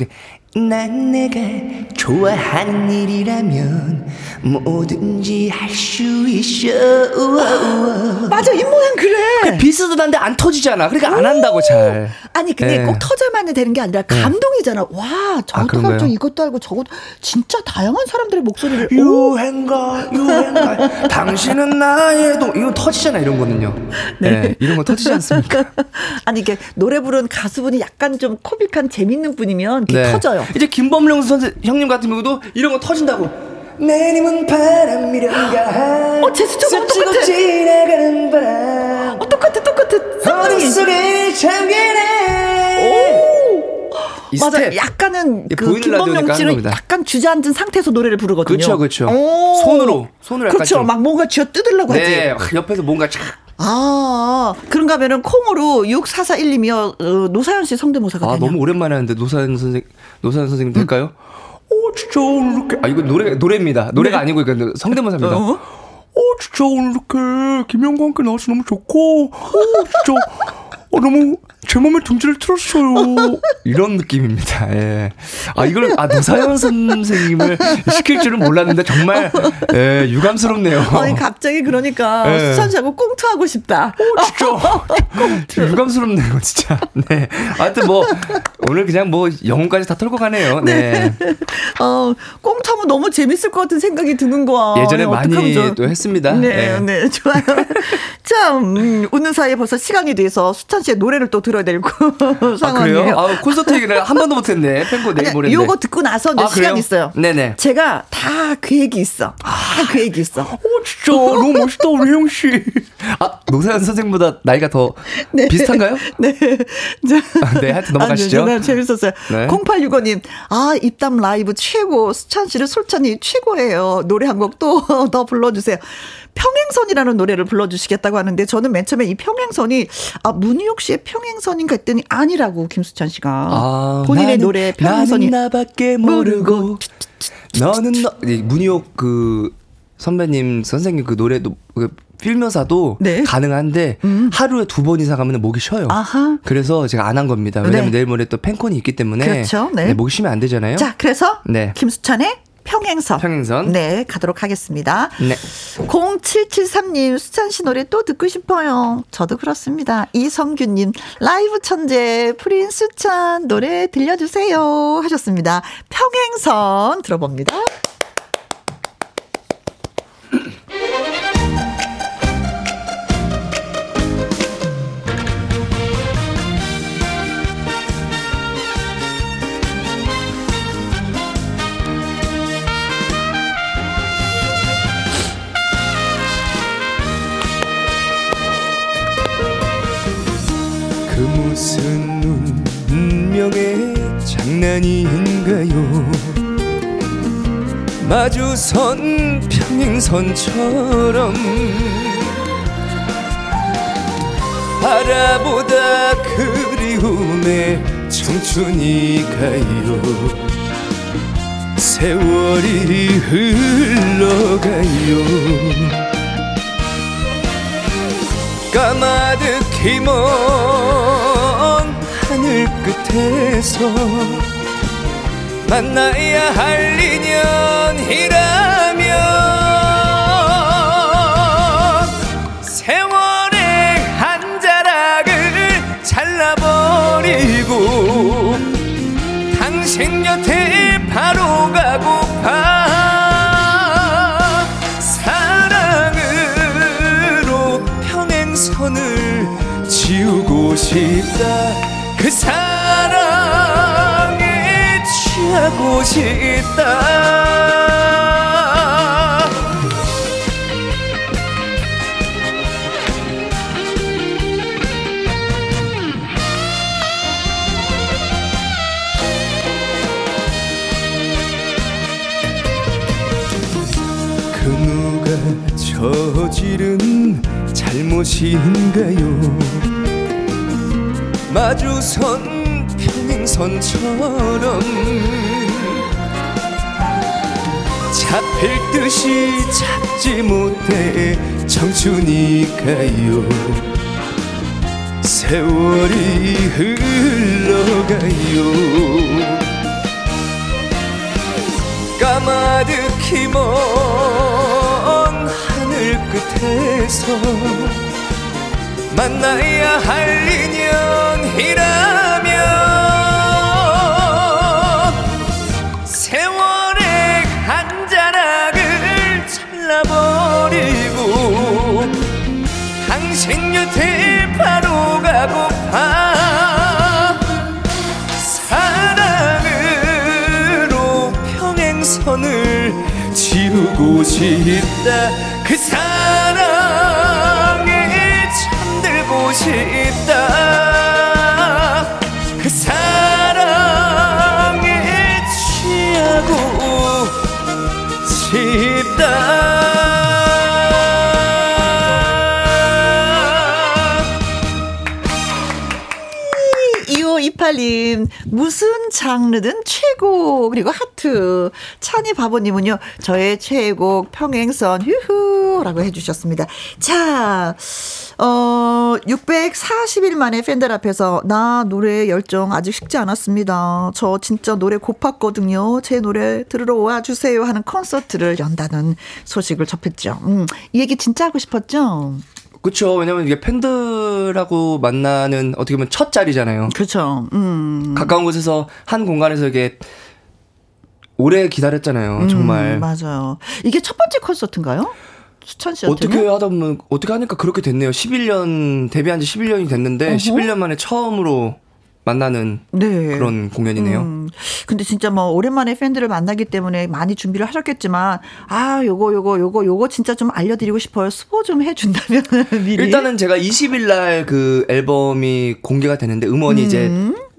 난 내가 좋아하는 일이라면 뭐든지 할 수 있어. 우와, 우와. 맞아, 입 모양 그래. 비슷한데 안 터지잖아. 그러니까 안 한다고 잘. 아니, 근데 네. 꼭 터져만 되는 게 아니라 네. 감동이잖아. 와, 저것도 아, 할 이것도 알고 저것도 진짜 다양한 사람들의 목소리를. 유행가, 유행가. 당신은 나의 동. 이거 터지잖아, 이런 거는요. 네. 네. 이런 거 터지지 않습니까? [LAUGHS] 아니, 이게 노래 부르는 가수분이 약간 좀 코믹한 재밌는 분이면 네. 터져요. 이제 김범룡 선생 형님 같은 경우도 이런 거 터진다고. 내님은 바람 미련가 어, 제스처가 똑같아. 지나가는 바람. 어, 똑같아, 똑같아. 어둠 속에 잠기네. 맞아. 약간은 그 김범용 씨는 약간 주저앉은 상태에서 노래를 부르거든요. 그렇죠, 그렇죠. 손으로 손으로 그렇죠. 좀. 막 뭔가 쥐어 뜯으려고 네, 하지. 옆에서 뭔가 착. 아, 그런가 하면은 콩으로 6441님이요. 어, 노사연 씨 성대모사가 아, 되냐? 너무 오랜만에 하는데 노사연 선생 노사연 선생님 될까요? 음. 오, 진짜 오늘 이렇게 아 이거 노래 노래입니다. 노래가 네. 아니고 이거 성대모사입니다. 어? 어, 진짜 오늘 이렇게 김영과 함께 나와서 너무 좋고, 오, 진짜 어, 너무 제 몸에 둥지를 틀었어요. [LAUGHS] 이런 느낌입니다. 예. 아, 이걸, 아, 노사연 선생님을 시킬 줄은 몰랐는데 정말, 예, 유감스럽네요. 아니, 갑자기 그러니까 예. 수찬씨하고 꽁투하고 싶다. 오, 진짜. [LAUGHS] 유감스럽네요, 진짜. 네. 하여튼 뭐, 오늘 그냥 뭐, 영혼까지 다 털고 가네요. 네. 네. 어, 꽁투하면 너무 재밌을 것 같은 생각이 드는 거야. 예전에 많이 또 했습니다. 네, 네, 네 좋아요. [LAUGHS] 참, 음, 웃는 사이에 벌써 시간이 돼서 수찬 씨의 노래를 또 들어야 될 [LAUGHS] 상황이에요. 아, 아 콘서트 얘기를 한 번도 못했네. 팬코 내일 모레. 요거 듣고 나서 이제 아, 시간 있어요. 네네. 제가 다그 얘기 있어. 다그 얘기 있어. 오 진짜 너무 멋있다 우리 형 씨. 아 노사연 선생보다 나이가 더 [LAUGHS] 네. 비슷한가요? [LAUGHS] 네. 자, 아, 네 하여튼 넘어가시죠. 아, 네, 재밌었어요. 네. 0865님 아 입담 라이브 최고 수찬 씨를 솔찬이 최고예요. 노래 한 곡 또 더 불러주세요. 평행선이라는 노래를 불러주시겠다고 하는데 저는 맨 처음에 이 평행선이 아 문희옥 씨의 평행선인가 했더니 아니라고 김수찬 씨가 아, 본인의 나는, 노래 평행선이 나는 나밖에 모르고 너는 너 문희옥 그 선배님 선생님 그 노래도 그 필면사도 네. 가능한데 음. 하루에 두 번 이상 가면 목이 쉬어요. 아하. 그래서 제가 안 한 겁니다. 왜냐면 네. 내일 모레 또 팬콘이 있기 때문에 그렇죠. 네. 네, 목이 쉬면 안 되잖아요. 자, 그래서 네. 김수찬의 평행선. 평행선. 네, 가도록 하겠습니다. 네. 0773님, 수찬 씨 노래 또 듣고 싶어요. 저도 그렇습니다. 이성규님, 라이브 천재, 프린 수찬 노래 들려주세요. 하셨습니다. 평행선 들어봅니다. 장난인가요? 마주선 평행선처럼 바라보다 그리움의 청춘이 가요. 세월이 흘러가요. 까마득히 먼 하늘 끝에서 만나야 할 인연이라면 세월의 한 자락을 잘라버리고 당신 곁에 바로 가고파 선을 지우고 싶다 하고 싶다. 그 누가 저지른 잘못인가요? 마주선 평행선처럼 잡힐 듯이 잡지 못해 청춘이 가요. 세월이 흘러가요. 까마득히 먼 하늘 끝에서 만나야 할 인연이라면 당신 곁에 바로 가고파. 사랑으로 평행선을 지우고 싶다 2528님, 무슨 장르든 최고, 그리고 하트. 찬이 바보님은요, 저의 최애곡 평행선, 휴후, 라고 해주셨습니다. 자, 어, 640일 만에 팬들 앞에서 나 노래 열정 아직 식지 않았습니다. 저 진짜 노래 고팠거든요. 제 노래 들으러 와주세요 하는 콘서트를 연다는 소식을 접했죠. 음, 이 얘기 진짜 하고 싶었죠? 그렇죠. 왜냐면 이게 팬들하고 만나는 어떻게 보면 첫 자리잖아요. 그렇죠. 음. 가까운 곳에서 한 공간에서 이게 오래 기다렸잖아요. 정말. 음, 맞아요. 이게 첫 번째 콘서트인가요? 수찬 씨한테 어떻게 하다 보면 어떻게 하니까 그렇게 됐네요. 11년 데뷔한 지 11년이 됐는데 어허? 11년 만에 처음으로 만나는 네. 그런 공연이네요. 음. 근데 진짜 뭐 오랜만에 팬들을 만나기 때문에 많이 준비를 하셨겠지만 아 요거 요거 요거 요거 진짜 좀 알려드리고 싶어요. 수보 좀 해준다면 [LAUGHS] 미리. 일단은 제가 20일 날 그 앨범이 공개가 되는데 음원이 음. 이제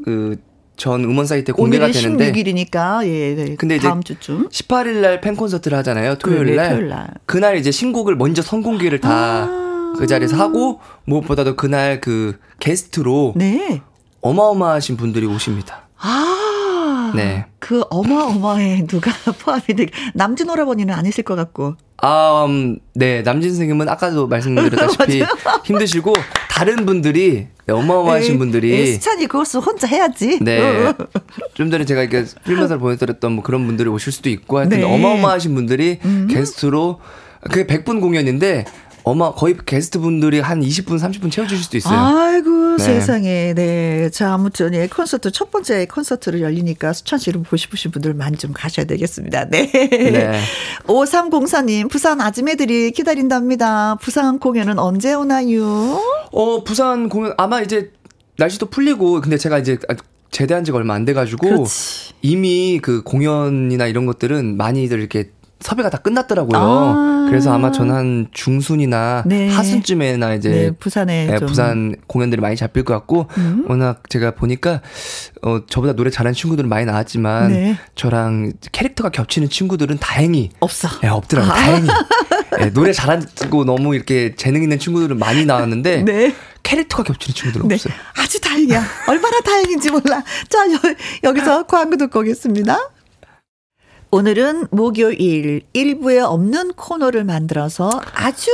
그 전 음원 사이트에 공개가 되는데 16일이니까 예, 네. 근데 이제 다음 주쯤 18일 날 팬 콘서트를 하잖아요. 토요일 날. 토요일 날. 그날 이제 신곡을 먼저 선공개를 다그 아~ 자리에서 하고 무엇보다도 그날 그 게스트로 네. 어마어마하신 분들이 오십니다. 아. 네. 그 어마어마해 누가 [LAUGHS] 포함이 되 남진 오라버니는 아니실 것 같고. 아, 음, 네. 남진 선생님은 아까도 말씀드렸다시피 [LAUGHS] 힘드시고 다른 분들이 네, 어마어마하신 에이, 분들이 에이, 수찬이 그것을 혼자 해야지. 네. 좀 전에 제가 이렇게 필마사를 [LAUGHS] 보내드렸던 뭐 그런 분들이 오실 수도 있고 하여튼 네. 어마어마하신 분들이 음. 게스트로 그게 100분 공연인데 어마 거의 게스트 분들이 한 20분 30분 채워주실 수도 있어요. 아이고 네. 세상에 네. 자 아무튼 예 콘서트 첫 번째 콘서트를 열리니까 수천 씨를 보고 싶으신 분들 많이 좀 가셔야 되겠습니다. 네. 네. [LAUGHS] 5304님 부산 아줌매들이 기다린답니다. 부산 공연은 언제 오나요? 어 부산 공연 아마 이제 날씨도 풀리고 근데 제가 이제 제대한 지가 얼마 안 돼가지고 이미 그 공연이나 이런 것들은 많이들 이렇게 섭외가 다 끝났더라고요. 아~ 그래서 아마 저는 한 중순이나 네. 하순쯤에나 이제 네, 부산에 네, 부산 공연들이 많이 잡힐 것 같고 음. 워낙 제가 보니까 어 저보다 노래 잘하는 친구들은 많이 나왔지만 네. 저랑 캐릭터가 겹치는 친구들은 다행히 없어. 네, 없더라고요. 아. 다행히. 네, [LAUGHS] 노래 잘하고 너무 이렇게 재능 있는 친구들은 많이 나왔는데 네. 캐릭터가 겹치는 친구들은 네. 없어요. 아주 다행이야. 얼마나 다행인지 몰라. 자, 여, 여기서 [LAUGHS] 광고 듣고 오겠습니다. 오늘은 목요일 일부에 없는 코너를 만들어서 아주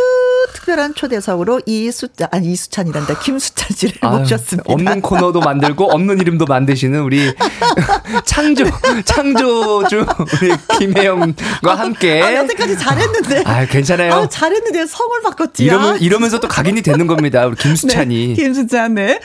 특별한 초대석으로 이수찬 아니 이수찬이란다 김수찬 씨를 아유, 모셨습니다. 없는 코너도 만들고 없는 이름도 만드시는 우리 [LAUGHS] 창조 창조주 우리 김혜영과 함께 아, 여태까지 잘했는데 아 괜찮아요. 아, 잘했는데 성을 바꿨지. 이러면 이러면서 또 각인이 되는 겁니다. 우리 김수찬이. 네, 김수찬 네.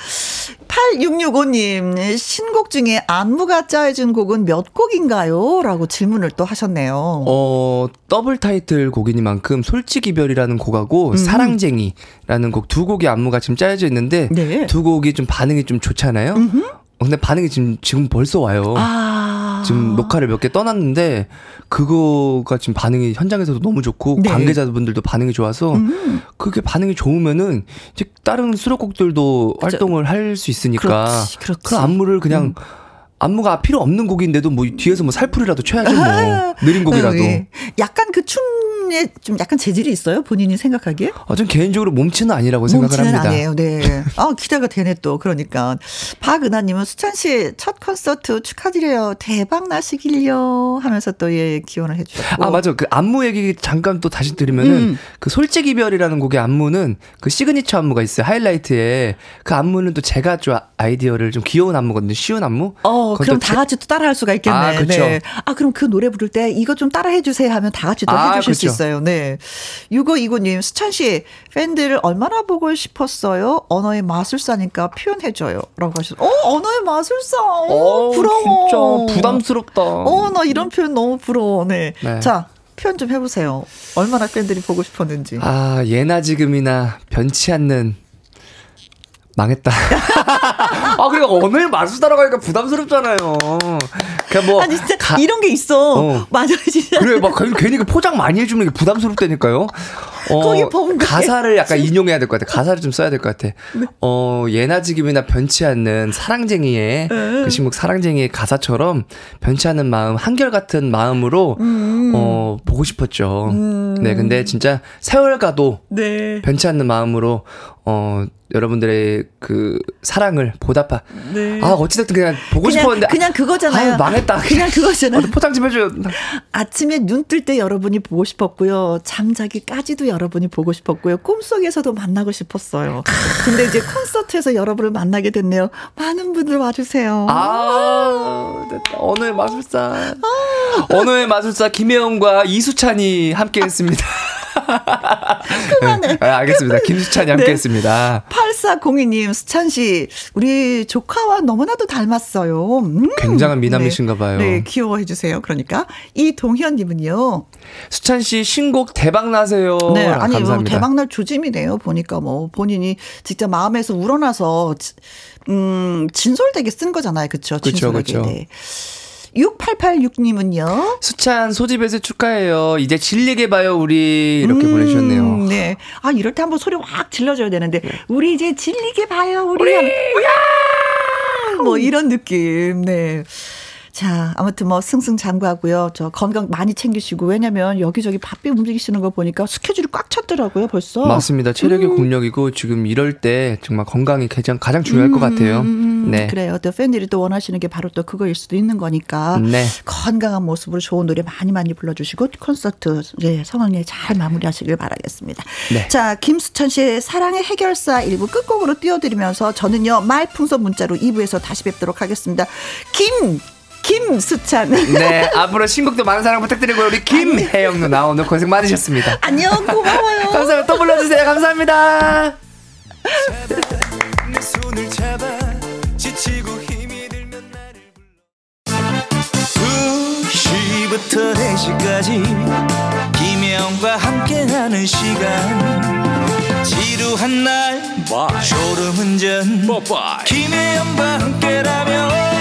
8665님, 신곡 중에 안무가 짜여진 곡은 몇 곡인가요? 라고 질문 을 또 하셨네요. 어, 더블 타이틀 곡이니만큼 솔직 이별이라는 곡하고 음. 사랑쟁이라는 곡 두 곡이 안무가 지금 짜여져 있는데 네. 두 곡이 좀 반응이 좀 좋잖아요. 음흠. 어, 근데 반응이 지금, 지금 벌써 와요. 아. 지금 녹화를 몇 개 떠났는데 그거가 지금 반응이 현장에서도 너무 좋고 네. 관계자분들도 반응이 좋아서 음. 그게 반응이 좋으면은 이제 다른 수록곡들도 그쵸. 활동을 할 수 있으니까 그렇지, 그렇지. 그 안무를 그냥 음. 안무가 필요 없는 곡인데도 뭐 뒤에서 뭐 살풀이라도 쳐야지 뭐 [LAUGHS] 느린 곡이라도 네. 약간 그 춤 표현에 좀 약간 재질이 있어요? 본인이 생각하기에? 어, 전 개인적으로 몸치는 아니라고 생각을 합니다. 아니에요. 네. 아, 기대가 되네 또. 그러니까. 박은하 님은 수찬 씨 첫 콘서트 축하드려요. 대박 나시길요. 하면서 또 예, 기원을 해 주셨고. 아, 맞아. 그 안무 얘기 잠깐 또 다시 드리면은 음. 그 솔직히 별이라는 곡의 안무는 그 시그니처 안무가 있어요. 하이라이트에. 그 안무는 또 제가 좀 아이디어를 좀 귀여운 안무거든요. 쉬운 안무. 어, 그럼 다 같이 또 따라 할 수가 있겠네. 아, 그렇죠. 네. 아, 그럼 그 노래 부를 때 이거 좀 따라 해 주세요 하면 다 같이 또 아, 해주실 그쵸. 수 있어요. 네. 6529님, 수찬 씨, 팬들을 얼마나 보고 싶었어요? 언어의 마술사니까 표현해줘요. 라고 하셨어요. 어, 언어의 마술사. 어, 어 부러워. 진짜 부담스럽다. 어, 나 이런 표현 너무 부러워. 네. 네. 자, 표현 좀 해보세요. 얼마나 팬들이 보고 싶었는지. 아, 예나 지금이나 변치 않는 망했다. [LAUGHS] 아, 그리고 언어의 마술사라고 하니까 부담스럽잖아요. 그냥 뭐. 아니, 진짜 가, 이런 게 있어. 어. 맞아, 진짜. 그래, 막 괜히 그 포장 많이 해주는 게 부담스럽다니까요. 어, 거기 본 가사를 약간 인용해야 될 것 같아. 가사를 좀 써야 될 것 같아. 네. 어, 예나 지금이나 변치 않는 사랑쟁이의, 네. 그 신곡 사랑쟁이의 가사처럼 변치 않는 마음, 한결같은 마음으로, 음. 어, 보고 싶었죠. 음. 네, 근데 진짜 세월 가도 네. 변치 않는 마음으로, 어, 여러분들의 그 사랑을 보답하. 네. 아 어찌됐든 그냥 보고 그냥, 싶었는데 그냥 그거잖아요. 아, 망했다. 그냥 그거잖아요. 포장 좀 해줘. 아침에 눈 뜰 때 여러분이 보고 싶었고요. 잠자기까지도 여러분이 보고 싶었고요. 꿈속에서도 만나고 싶었어요. 근데 이제 콘서트에서 여러분을 만나게 됐네요. 많은 분들 와주세요. 아, 됐다. 언어의 마술사. 아. 언어의 마술사 김혜영과 이수찬이 함께했습니다. [LAUGHS] 그만해. 네, 알겠습니다. 김수찬이 함께 네. 했습니다. 8402님, 수찬씨, 우리 조카와 너무나도 닮았어요. 음. 굉장한 미남이신가 봐요. 네, 네 귀여워해주세요. 그러니까. 이동현님은요. 수찬씨 신곡 대박나세요. 네, 아니, 뭐 대박날 조짐이네요. 보니까 뭐 본인이 직접 마음에서 우러나서, 음, 진솔되게 쓴 거잖아요. 그쵸? 그쵸, 그쵸. 네. 6886님은요. 수찬 소집에서 축하해요. 이제 질리게 봐요, 우리. 이렇게 음, 보내주셨네요. 네. 아, 이럴 때 한번 소리 확 질러줘야 되는데, 네. 우리 이제 질리게 봐요, 우리. 우리! 뭐 이런 느낌. 네. 자, 아무튼 뭐 승승장구하고요. 저 건강 많이 챙기시고 왜냐면 여기저기 바삐 움직이시는 거 보니까 스케줄이 꽉 찼더라고요, 벌써. 맞습니다. 체력이 음. 공력이고 지금 이럴 때 정말 건강이 가장 가장 중요할 음. 것 같아요. 네. 그래요. 또 팬들이 또 원하시는 게 바로 또 그거일 수도 있는 거니까 네. 건강한 모습으로 좋은 노래 많이 많이 불러주시고 콘서트 예, 성황리에 잘 마무리하시길 바라겠습니다. 네. 자, 김수찬 씨의 사랑의 해결사 일부 끝곡으로 띄워드리면서 저는요 말풍선 문자로 2부에서 다시 뵙도록 하겠습니다. 김 김수찬. 네, 앞으로 신곡도 많은 사랑 부탁드리고 우리 김혜영 누나 오늘 고생 많으셨습니다. 안녕, 고마워요. 감사합니다. 또 불러주세요. 감사합니다. 부터 4시까지 김혜영과 함께하는 시간 지루한 날 Bye. 졸음운전 Bye. 김혜영과 함께라면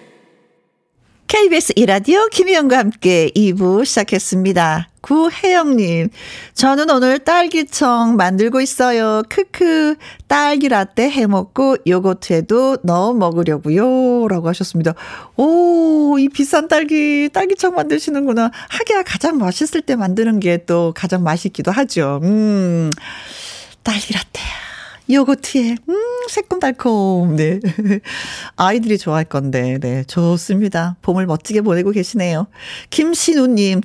KBS 이라디오 김희영과 함께 2부 시작했습니다. 구혜영님, 저는 오늘 딸기청 만들고 있어요. 크크, 딸기 라떼 해 먹고 요거트에도 넣어 먹으려고요. 라고 하셨습니다. 오, 이 비싼 딸기, 딸기청 만드시는구나. 하기야 가장 맛있을 때 만드는 게 또 가장 맛있기도 하죠. 음, 딸기 라떼야. 요거트에, 음, 새콤달콤. 네. [LAUGHS] 아이들이 좋아할 건데, 네. 좋습니다. 봄을 멋지게 보내고 계시네요. 김신우님,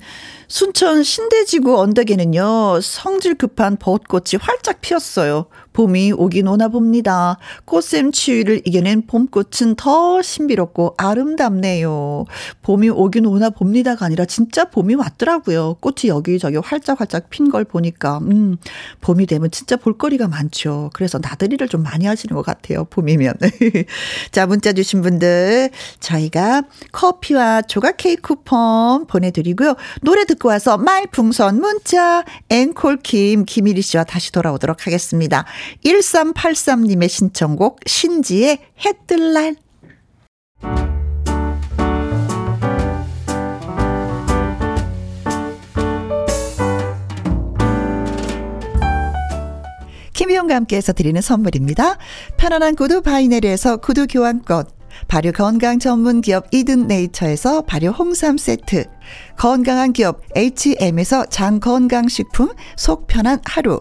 순천 신대지구 언덕에는요, 성질 급한 벚꽃이 활짝 피었어요. 봄이 오긴 오나 봅니다. 꽃샘 추위를 이겨낸 봄꽃은 더 신비롭고 아름답네요. 봄이 오긴 오나 봅니다가 아니라 진짜 봄이 왔더라고요. 꽃이 여기저기 활짝활짝 핀 걸 보니까, 음, 봄이 되면 진짜 볼거리가 많죠. 그래서 나들이를 좀 많이 하시는 것 같아요. 봄이면. [LAUGHS] 자, 문자 주신 분들, 저희가 커피와 조각 케이크 쿠폰 보내드리고요. 노래 듣고 와서 말풍선 문자, 앵콜킴, 김일희 씨와 다시 돌아오도록 하겠습니다. 1383님의 신청곡 신지의 해뜰 날 김희영과 함께해서 드리는 선물입니다. 편안한 구두 바이네리에서 구두 교환권, 발효 건강 전문 기업 이든 네이처에서 발효 홍삼 세트, 건강한 기업 HM에서 장 건강식품 속 편한 하루,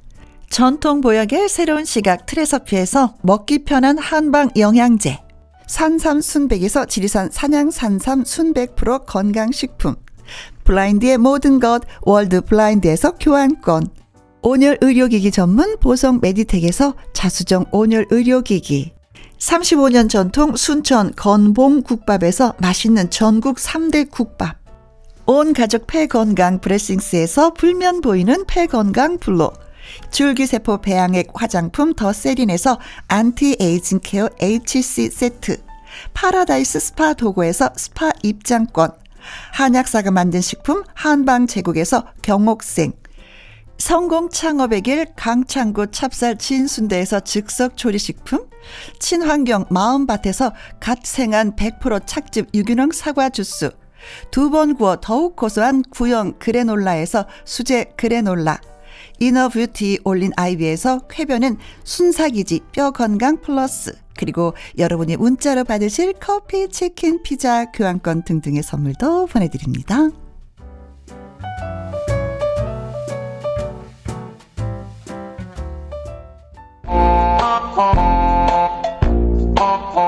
전통 보약의 새로운 시각 트레서피에서 먹기 편한 한방 영양제, 산삼 순백에서 지리산 산양 산삼 순백 프로 건강식품, 블라인드의 모든 것 월드 블라인드에서 교환권, 온열 의료기기 전문 보성 메디텍에서 자수정 온열 의료기기, 35년 전통 순천 건봉 국밥에서 맛있는 전국 3대 국밥. 온 가족 폐건강 브레싱스에서 불면 보이는 폐건강 블로. 줄기세포 배양액 화장품 더 세린에서 anti-aging care HC 세트. 파라다이스 스파 도구에서 스파 입장권. 한약사가 만든 식품 한방 제국에서 경옥생. 성공 창업의 길 강창구 찹쌀 진순대에서 즉석 조리식품, 친환경 마음밭에서 갓 생한 100% 착즙 유기농 사과 주스, 두 번 구워 더욱 고소한 구형 그래놀라에서 수제 그래놀라, inner beauty 올린 아이비에서 쾌변은 순삭이지 뼈 건강 플러스, 그리고 여러분이 문자로 받으실 커피, 치킨, 피자, 교환권 등등의 선물도 보내드립니다.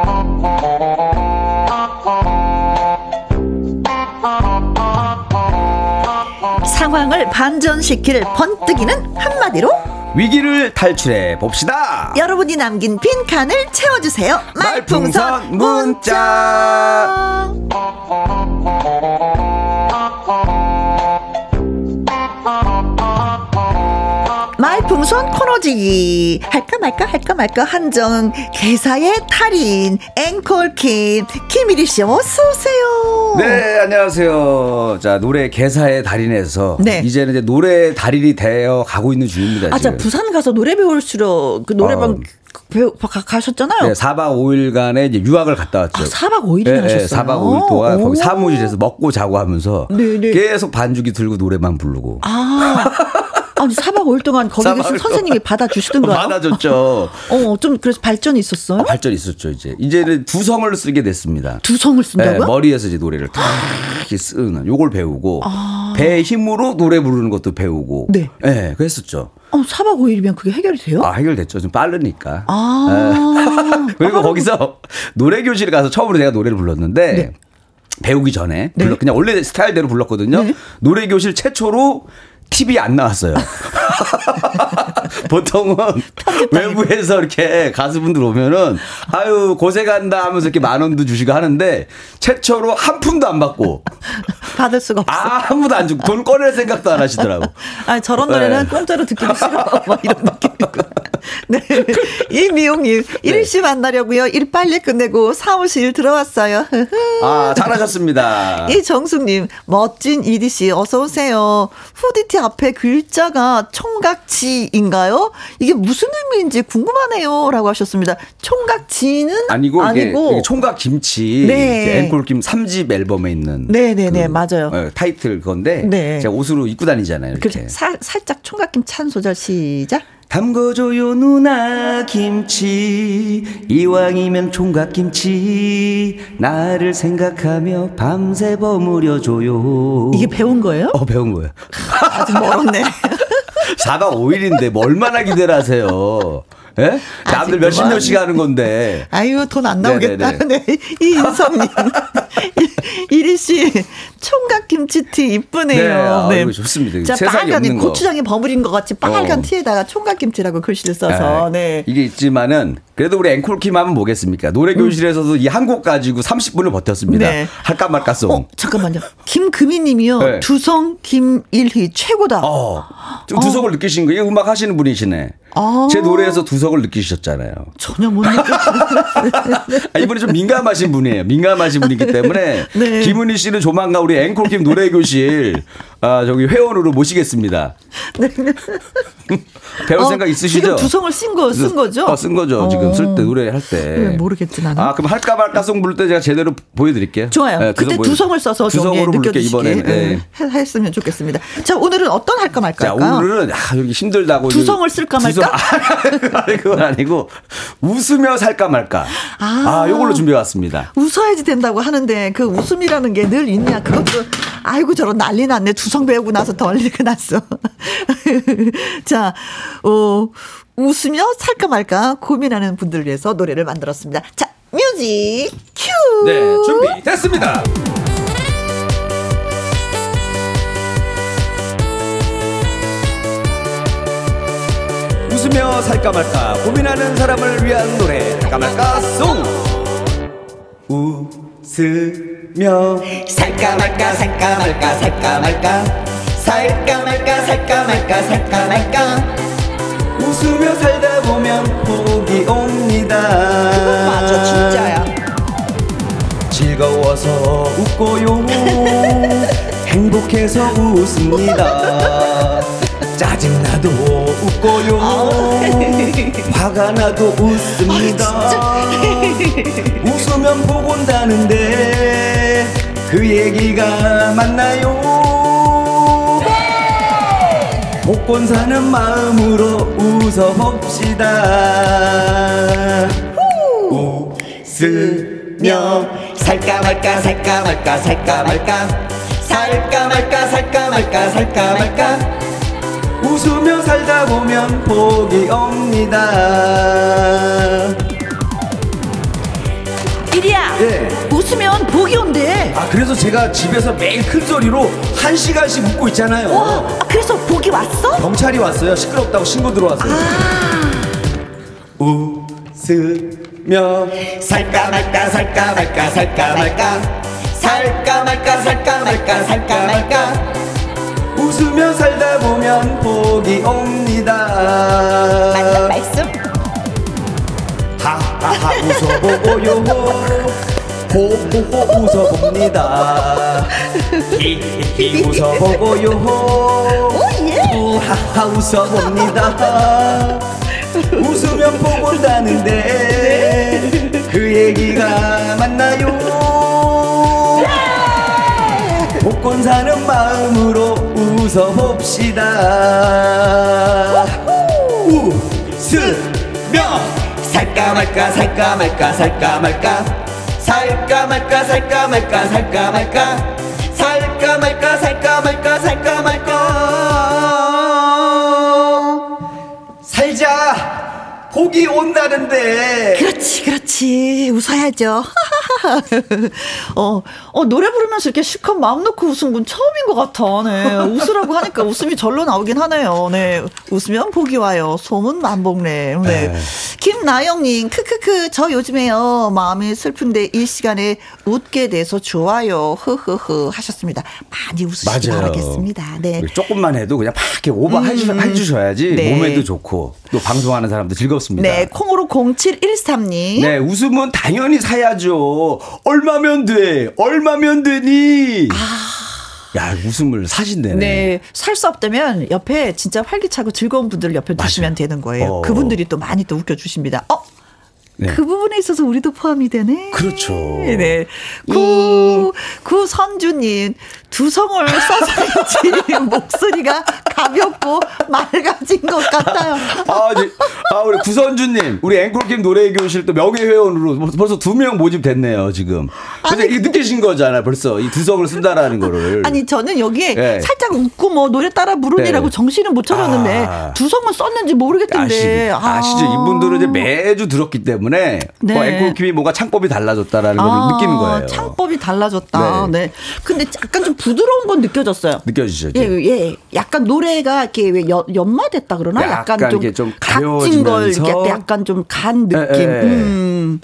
[LAUGHS] 상황을 반전시킬 번뜩이는 한마디로 위기를 탈출해 봅시다. 여러분이 남긴 빈 칸을 채워주세요. 말풍선 문자. 말 풍선 코너지 할까 말까 할까 말까 한정 개사의 달인 앵콜킴 김일희 씨 어서 오세요. 네 안녕하세요. 자 노래 개사의 달인에서 네. 이제는 이제 노래 달인이 되어 가고 있는 중입니다. 아자 부산 가서 노래 배울 수록 그 노래방 어. 배우 가, 셨잖아요 네, 4박 5일간의 이제 유학을 갔다 왔죠. 아, 4박 5일이나 네, 하셨어요? 4박 5일 동안 거기 사무실에서 먹고 자고 하면서 네네. 네. 계속 반주기 들고 노래만 부르고. 아. 아니 4박 5일 동안 거기 계신 선생님이 받아주시던가요? 받아줬죠. 어, 좀 그래서 발전이 있었어요? 아, 발전이 있었죠, 이제. 이제는 두 성을 쓰게 됐습니다. 두 성을 쓴다고요? 네, 머리에서 이제 노래를 탁 이렇게 쓰는 요걸 배우고 아. 배의 힘으로 노래 부르는 것도 배우고. 네. 네, 그랬었죠. 어, 4박 5일이면 그게 해결이 돼요? 아, 해결됐죠. 좀 빠르니까. 아. 네. [LAUGHS] 그리고 거기서 노래 교실에 가서 처음으로 제가 노래를 불렀는데 네. 배우기 전에 네. 불러 그냥 원래 스타일대로 불렀거든요. 네. 노래 교실 최초로 TV 안 나왔어요. [LAUGHS] 보통은 외부에서 이렇게 가수분들 오면은 아유 고생한다 하면서 이렇게 만 원도 주시고 하는데 최초로 한 푼도 안 받고 [LAUGHS] 받을 수가 없어. 아, 한 푼도 안 주고 돈 꺼낼 생각도 안 하시더라고. [LAUGHS] 아 저런 노래는 네. 공짜로 듣기도 싫어. 뭐 이런 느낌이고. [LAUGHS] 네. 이미용님, 네. 1시 만나려고요. 일 빨리 끝내고 사무실 들어왔어요. 아, 잘하셨습니다. [LAUGHS] 이정숙님, 멋진 이디씨, 어서오세요. 후디티 앞에 글자가 총각지인가요? 이게 무슨 의미인지 궁금하네요. 라고 하셨습니다. 총각지는 아니고, 아니고. 이게 총각 김치. 네. 앵콜김 3집 앨범에 있는. 네네네, 그, 맞아요. 어, 타이틀 건데. 네. 제가 옷으로 입고 다니잖아요. 이렇게. 그래, 살, 살짝 총각김 찬 소절 시작. 담궈줘요 누나 김치 이왕이면 총각김치 나를 생각하며 밤새 버무려줘요 이게 배운 거예요? 어 배운 거예요 아직 멀었네 [LAUGHS] 4박 5일인데 뭐 얼마나 기대를 하세요 예? 남들 몇십 년씩 하는 건데. 아유, 돈 안 나오겠다. 네, 이인성님. 이리 씨 총각 김치티 이쁘네요. 네, 네. 좋습니다. 자, 빨간 고추장에 버무린 것 같이 빨간 어. 티에다가 총각 김치라고 글씨를 써서. 네. 네. 이게 있지만은 그래도 우리 앵콜킴 하면 뭐겠습니까? 노래 교실에서도 음. 이한 곡 가지고 30분을 버텼습니다. 네. 할까 말까 송. 어, 잠깐만요. 김금희 님이요. 네. 두성 김일희 최고다. 어. 좀 두성을 어. 느끼신 거예요? 음악 하시는 분이시네. 아~ 제 노래에서 두석을 느끼셨잖아요. 전혀 못 느꼈어요. [LAUGHS] 아, 이분이 좀 민감하신 분이에요. 민감하신 분이기 때문에 [LAUGHS] [LAUGHS] 네. 김은희 씨는 조만간 우리 앵콜킴 노래교실 아, 저기 회원으로 모시겠습니다. 네. [LAUGHS] 배울 어, 생각 있으시죠? 지금 두성을 쓴 거, 쓴 거죠? 어, 쓴 거죠. 어. 지금 쓸 때, 노래할 때. 네, 모르겠지, 나는. 아, 그럼 할까 말까송 부를 때 제가 제대로 보여드릴게요. 좋아요. 네, 그때 두성을 써서 두성으로 부를게 이번에 네. 했으면 좋겠습니다. 자, 오늘은 어떤 할까 말까? 자, 오늘은 아, 여기 힘들다고. 두성을 쓸까 말까? 두성, [LAUGHS] 아니, 그건 아니고 웃으며 살까 말까. 아, 아 요걸로 준비해 왔습니다. 웃어야지 된다고 하는데 그 웃음이라는 게 늘 있냐? 그것도 아이고 저런 난리 났네. 두성 배우고 나서 더 난리가 났어. [LAUGHS] 자, 어, 웃으며 살까 말까 고민하는 분들을 위해서 노래를 만들었습니다. 자, 뮤직 큐. 네, 준비됐습니다. 웃으며 살까 말까 고민하는 사람을 위한 노래 살까 말까 송 웃 으며 살까 말까 살까 말까 살까 말까. 살까 말까 살까 말까 살까 말까. 웃으며 살다 보면 복이 옵니다. 맞아 진짜야. 즐거워서 웃고요. [LAUGHS] 행복해서 웃습니다 짜증나도 웃고요. [LAUGHS] 화가 나도 웃습니다. 아, [LAUGHS] 웃으면 복 온다는데 그 얘기가 맞나요? 복권 사는 마음으로 웃어봅시다. 웃으며 살까 말까 살까 말까 살까 말까 살까 말까 살까 말까 살까 말까 웃으며 살다 보면 복이 옵니다. 이리야. 예. 웃으면 복이 온대. 아 그래서 제가 집에서 매일 큰 소리로 한 시간씩 웃고 있잖아요. 와, 아, 그래서 복이 왔어? 경찰이 왔어요. 시끄럽다고 신고 들어왔어요. 아. 웃으며 살까 말까 살까 말까 살까 말까 살까 말까 살까 말까 살까 말까 웃으며 살다 보면 복이 옵니다. 맞는 말씀. 하하하 웃어보고요. 호호호 웃어봅니다. 히히히 웃어보고요. 우하하 웃어봅니다. 웃으면 복 온다는데 그 얘기가 맞나요? 복권 사는 마음으로 웃어봅시다. 웃으며 살까 말까 살까 말까 살까 말까 살까 말까 살까 말까 살까 말까 살까 말까 살까 말까 살까 말까. 살자. 복이 온다는데 그렇지 그렇지 웃어야죠 [LAUGHS] 어, 어, 노래 부르면서 이렇게 실컷 마음 놓고 웃은 건 처음인 것 같아. 네. 웃으라고 하니까 웃음이 절로 나오긴 하네요. 네. 웃으면 복이 와요. 소문 만복네. 네. 네. 김나영님, 크크크, 저 요즘에요. 마음이 슬픈데 이 시간에 웃게 돼서 좋아요. 흐흐흐 하셨습니다. 많이 웃으시기 맞아요. 바라겠습니다. 네. 조금만 해도 그냥 막 이렇게 오버 음, 해주셔야지 네. 몸에도 좋고 또 방송하는 사람도 즐겁습니다. 네. 콩으로 0713님. 네. 웃음은 당연히 사야죠. 얼마면 돼? 얼마면 되니? 아. 야, 웃음을 사신대네. 네. 살 수 없다면 옆에 진짜 활기차고 즐거운 분들 옆에 두시면 되는 거예요. 어. 그분들이 또 많이 또 웃겨주십니다. 어? 네. 그 부분에 있어서 우리도 포함이 되네. 그렇죠. 네. 구, 구선주님, 두성을 써서인지 [LAUGHS] 목소리가 가볍고 맑아진 것 같아요. 아, 네. 아, 우리 구선주님, 우리 앵콜킴 노래교실 또 명예회원으로 벌써 두 명 모집됐네요, 지금. 근데 이게 느끼신 거잖아요, 벌써. 이 두성을 쓴다라는 거를. 아니, 저는 여기에 네. 살짝 웃고 뭐 노래 따라 부르니라고 네. 정신은 못 차렸는데 아. 두성을 썼는지 모르겠던데. 아시, 아. 아시죠? 이분들은 이제 매주 들었기 때문에 네. 뭐 앵콜킴이 뭔가 창법이 달라졌다라는 아, 걸 느끼는 거예요. 창법이 달라졌다. 네. 네. 근데 약간 좀 부드러운 건 느껴졌어요. 느껴지죠? 예, 예. 약간 노래가 이렇게 왜 연마됐다 그러나? 약간, 약간 좀, 좀 각진 걸 약간 좀 간 느낌. 에, 에. 음.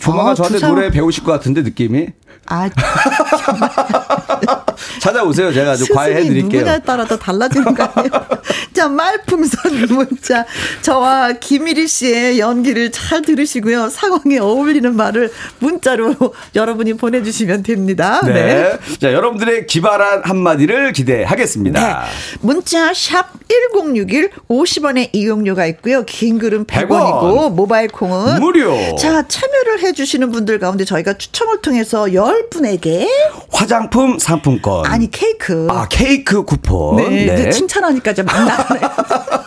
조만간 어, 저한테. 노래 배우실 것 같은데 느낌이. 아, [LAUGHS] 찾아오세요. 제가 좀 과외해 드릴게요. 누구냐에 따라 또 달라지는 거 아니에요? [LAUGHS] 자, 말풍선 문자. 저와 김일희 씨의 연기를 잘 들으시고요. 상황에 어울리는 말을 문자로 여러분이 보내주시면 됩니다. 네. 네. 자, 여러분들의 기발한 한마디를 기대하겠습니다. 네. 문자 샵 1061, 50원의 이용료가 있고요. 긴 글은 100원이고, 100원. 모바일 콩은 무료. 자, 참여를 해주시는 분들 가운데 저희가 추첨을 통해서 10분에게 화장품 상품권. 아니, 케이크. 아, 케이크 쿠폰. 네. 네. 칭찬하니까 좀막 나네. [LAUGHS]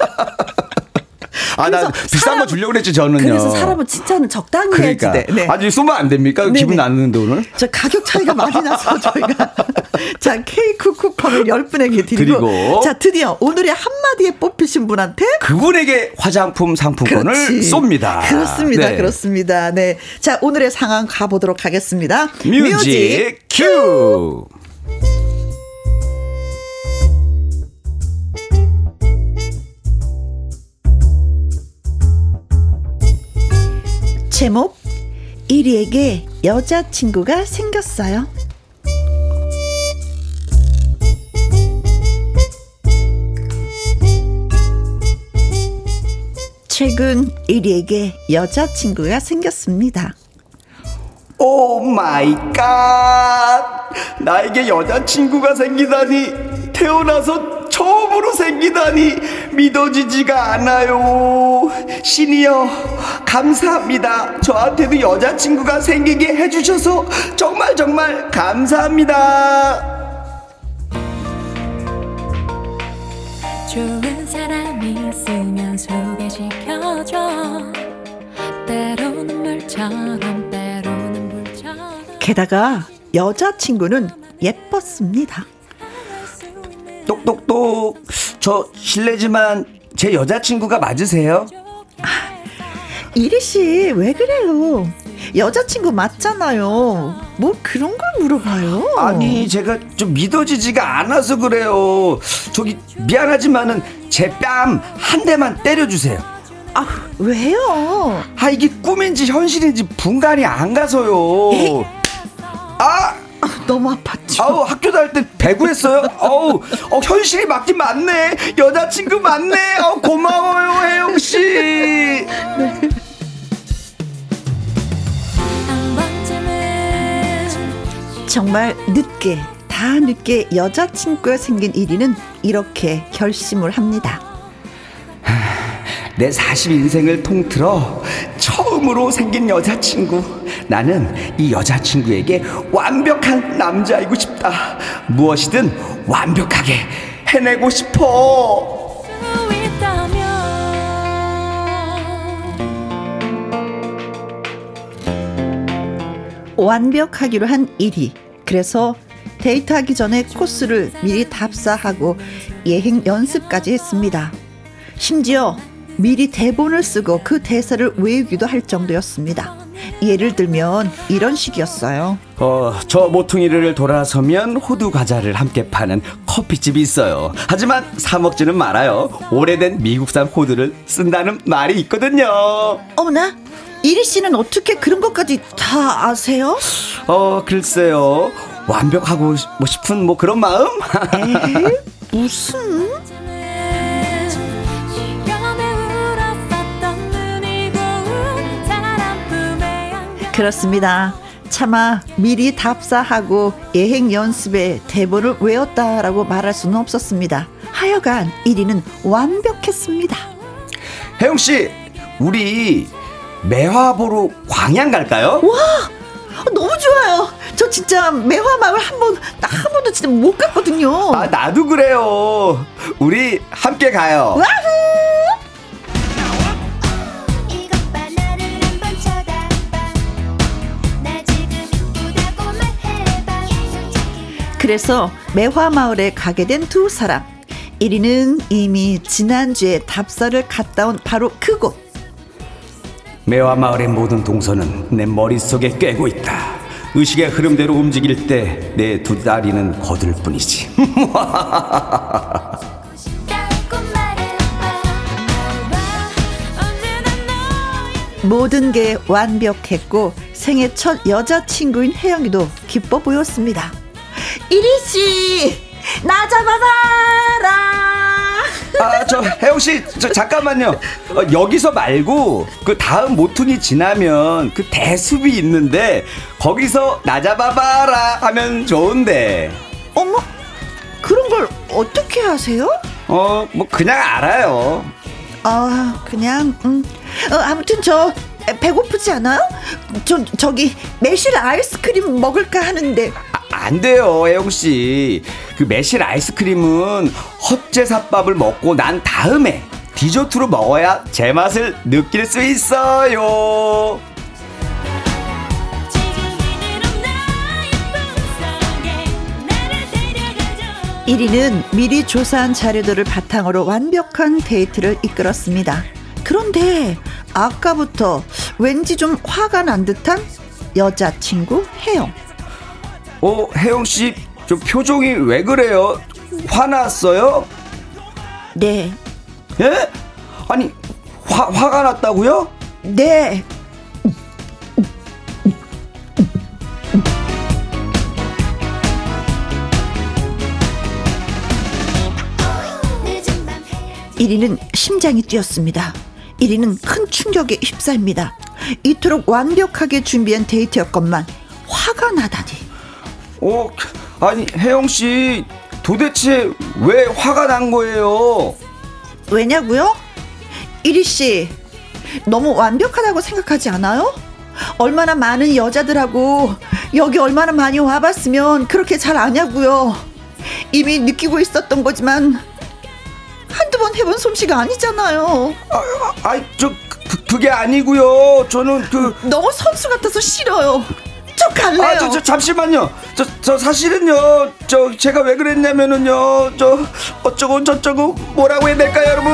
아, 나 비싼 거 주려고 그랬지, 저는요. 그래서 사람은 칭찬은 적당히 그러니까. 해야지 네. 아주 쏘면 안 됩니까? 네네. 기분 나는데 오늘? 저 가격 차이가 많이 나서 [LAUGHS] 저희가. [LAUGHS] 자, 케이크 쿠폰을 10분에게 드리고. 그리고. 자, 드디어 오늘의 한마디에 뽑히신 분한테. 그분에게 화장품 상품권을 그렇지. 쏩니다. 그렇습니다. 네. 그렇습니다. 네. 자, 오늘의 상황 가보도록 하겠습니다. music, music cue. 제목 1위에게 여자친구가 생겼어요. 최근 1위에게 여자친구가 생겼습니다. oh my God! 나에게 여자친구가 생기다니 태어나서 처음으로 생기다니 믿어지지가 않아요. 신이여, 감사합니다. 저한테도 여자친구가 생기게 해주셔서 정말 정말 감사합니다. 좋은 사람이 있으면 소개시켜줘. 때로는 물처럼, 때로는 불처럼. 게다가 여자친구는 예뻤습니다. 똑똑똑. 저 실례지만 제 여자친구가 맞으세요? 이리 씨, 왜 그래요? 여자친구 맞잖아요. 뭐 그런 걸 물어봐요. 아니, 제가 좀 믿어지지가 않아서 그래요. 저기 미안하지만은 제 뺨 한 대만 때려 주세요. 아, 왜요? 아, 이게 꿈인지 현실인지 분간이 안 가서요. 에이? 아! [LAUGHS] 너무 아팠죠. 아우 학교 다닐 때 배구했어요. 어우 어, 현실이 맞긴 맞네. 여자친구 맞네. 어 고마워요 혜영 씨. 네. 정말 늦게 다 늦게 여자친구가 생긴 1위는 이렇게 결심을 합니다. 내 40인생을 통틀어 처음으로 생긴 여자친구. 나는 이 여자친구에게 완벽한 남자이고 싶다. 무엇이든 완벽하게 해내고 싶어. 완벽하기로 한 일이. 그래서 데이트하기 전에 코스를 미리 답사하고 예행 연습까지 했습니다. 심지어 미리 대본을 쓰고 그 대사를 외우기도 할 정도였습니다. 예를 들면 이런 식이었어요. 어, 저 모퉁이를 돌아서면 호두 과자를 함께 파는 커피집이 있어요. 하지만 사 먹지는 말아요. 오래된 미국산 호두를 쓴다는 말이 있거든요. 어머나, 이리 씨는 어떻게 그런 것까지 다 아세요? 어, 글쎄요. 완벽하고 싶은 뭐 그런 마음? [LAUGHS] 에이, 무슨? 그렇습니다. 차마 미리 답사하고 예행 연습에 대본을 외웠다라고 말할 수는 없었습니다. 하여간 1위는 완벽했습니다. 혜영 씨, 우리 매화 보러 광양 갈까요? 와! 너무 좋아요. 저 진짜 매화 마을 한 번, 한 번도 진짜 못 갔거든요. 아, 나도 그래요. 우리 함께 가요. 와후! 그래서 매화마을에 가게 된 두 사람. 1위는 이미 지난주에 답사를 갔다 온 바로 그곳. 매화마을의 모든 동선은 내 머릿속에 꿰고 있다. 의식의 흐름대로 움직일 때 내 두 다리는 거들 뿐이지. [LAUGHS] 모든 게 완벽했고 생애 첫 여자친구인 혜영이도 기뻐 보였습니다. 이리씨, 나 잡아봐라! 아, 저, 혜영씨, 저, 잠깐만요. 어, 여기서 말고, 그 다음 모퉁이 지나면 그 대숲이 있는데, 거기서 나 잡아봐라 하면 좋은데. 어머, 그런 걸 어떻게 하세요? 어, 뭐, 그냥 알아요. 아, 그냥, 음. 어, 아무튼 저, 배고프지 않아요? 저, 저기, 매실 아이스크림 먹을까 하는데. 안 돼요, 혜영 씨. 그 매실 아이스크림은 헛제사밥을 먹고 난 다음에 디저트로 먹어야 제 맛을 느낄 수 있어요. 1위는 미리 조사한 자료들을 바탕으로 완벽한 데이트를 이끌었습니다. 그런데 아까부터 왠지 좀 화가 난 듯한 여자친구 혜영. 어, 혜영 씨, 저 표정이 왜 그래요? 화났어요? 네. 예? 아니, 화, 화가 났다고요? 네. 일위는 심장이 뛰었습니다. 1위는 큰 충격에 휩싸입니다. 이토록 완벽하게 준비한 데이트였건만 화가 나다니. 어, 아니 혜영 씨 도대체 왜 화가 난 거예요? 왜냐고요? 이리 씨 너무 완벽하다고 생각하지 않아요? 얼마나 많은 여자들하고 여기 얼마나 많이 와봤으면 그렇게 잘 아냐고요. 이미 느끼고 있었던 거지만 한두 번 해본 솜씨가 아니잖아요. 아, 아, 저 그, 그게 아니고요. 저는 그 너무 선수 같아서 싫어요. 저 갈래요. 아, 저, 저 잠시만요. 저, 저 사실은요. 저 제가 왜 그랬냐면은요. 저 어쩌고 저쩌고 뭐라고 해야 될까요, 여러분?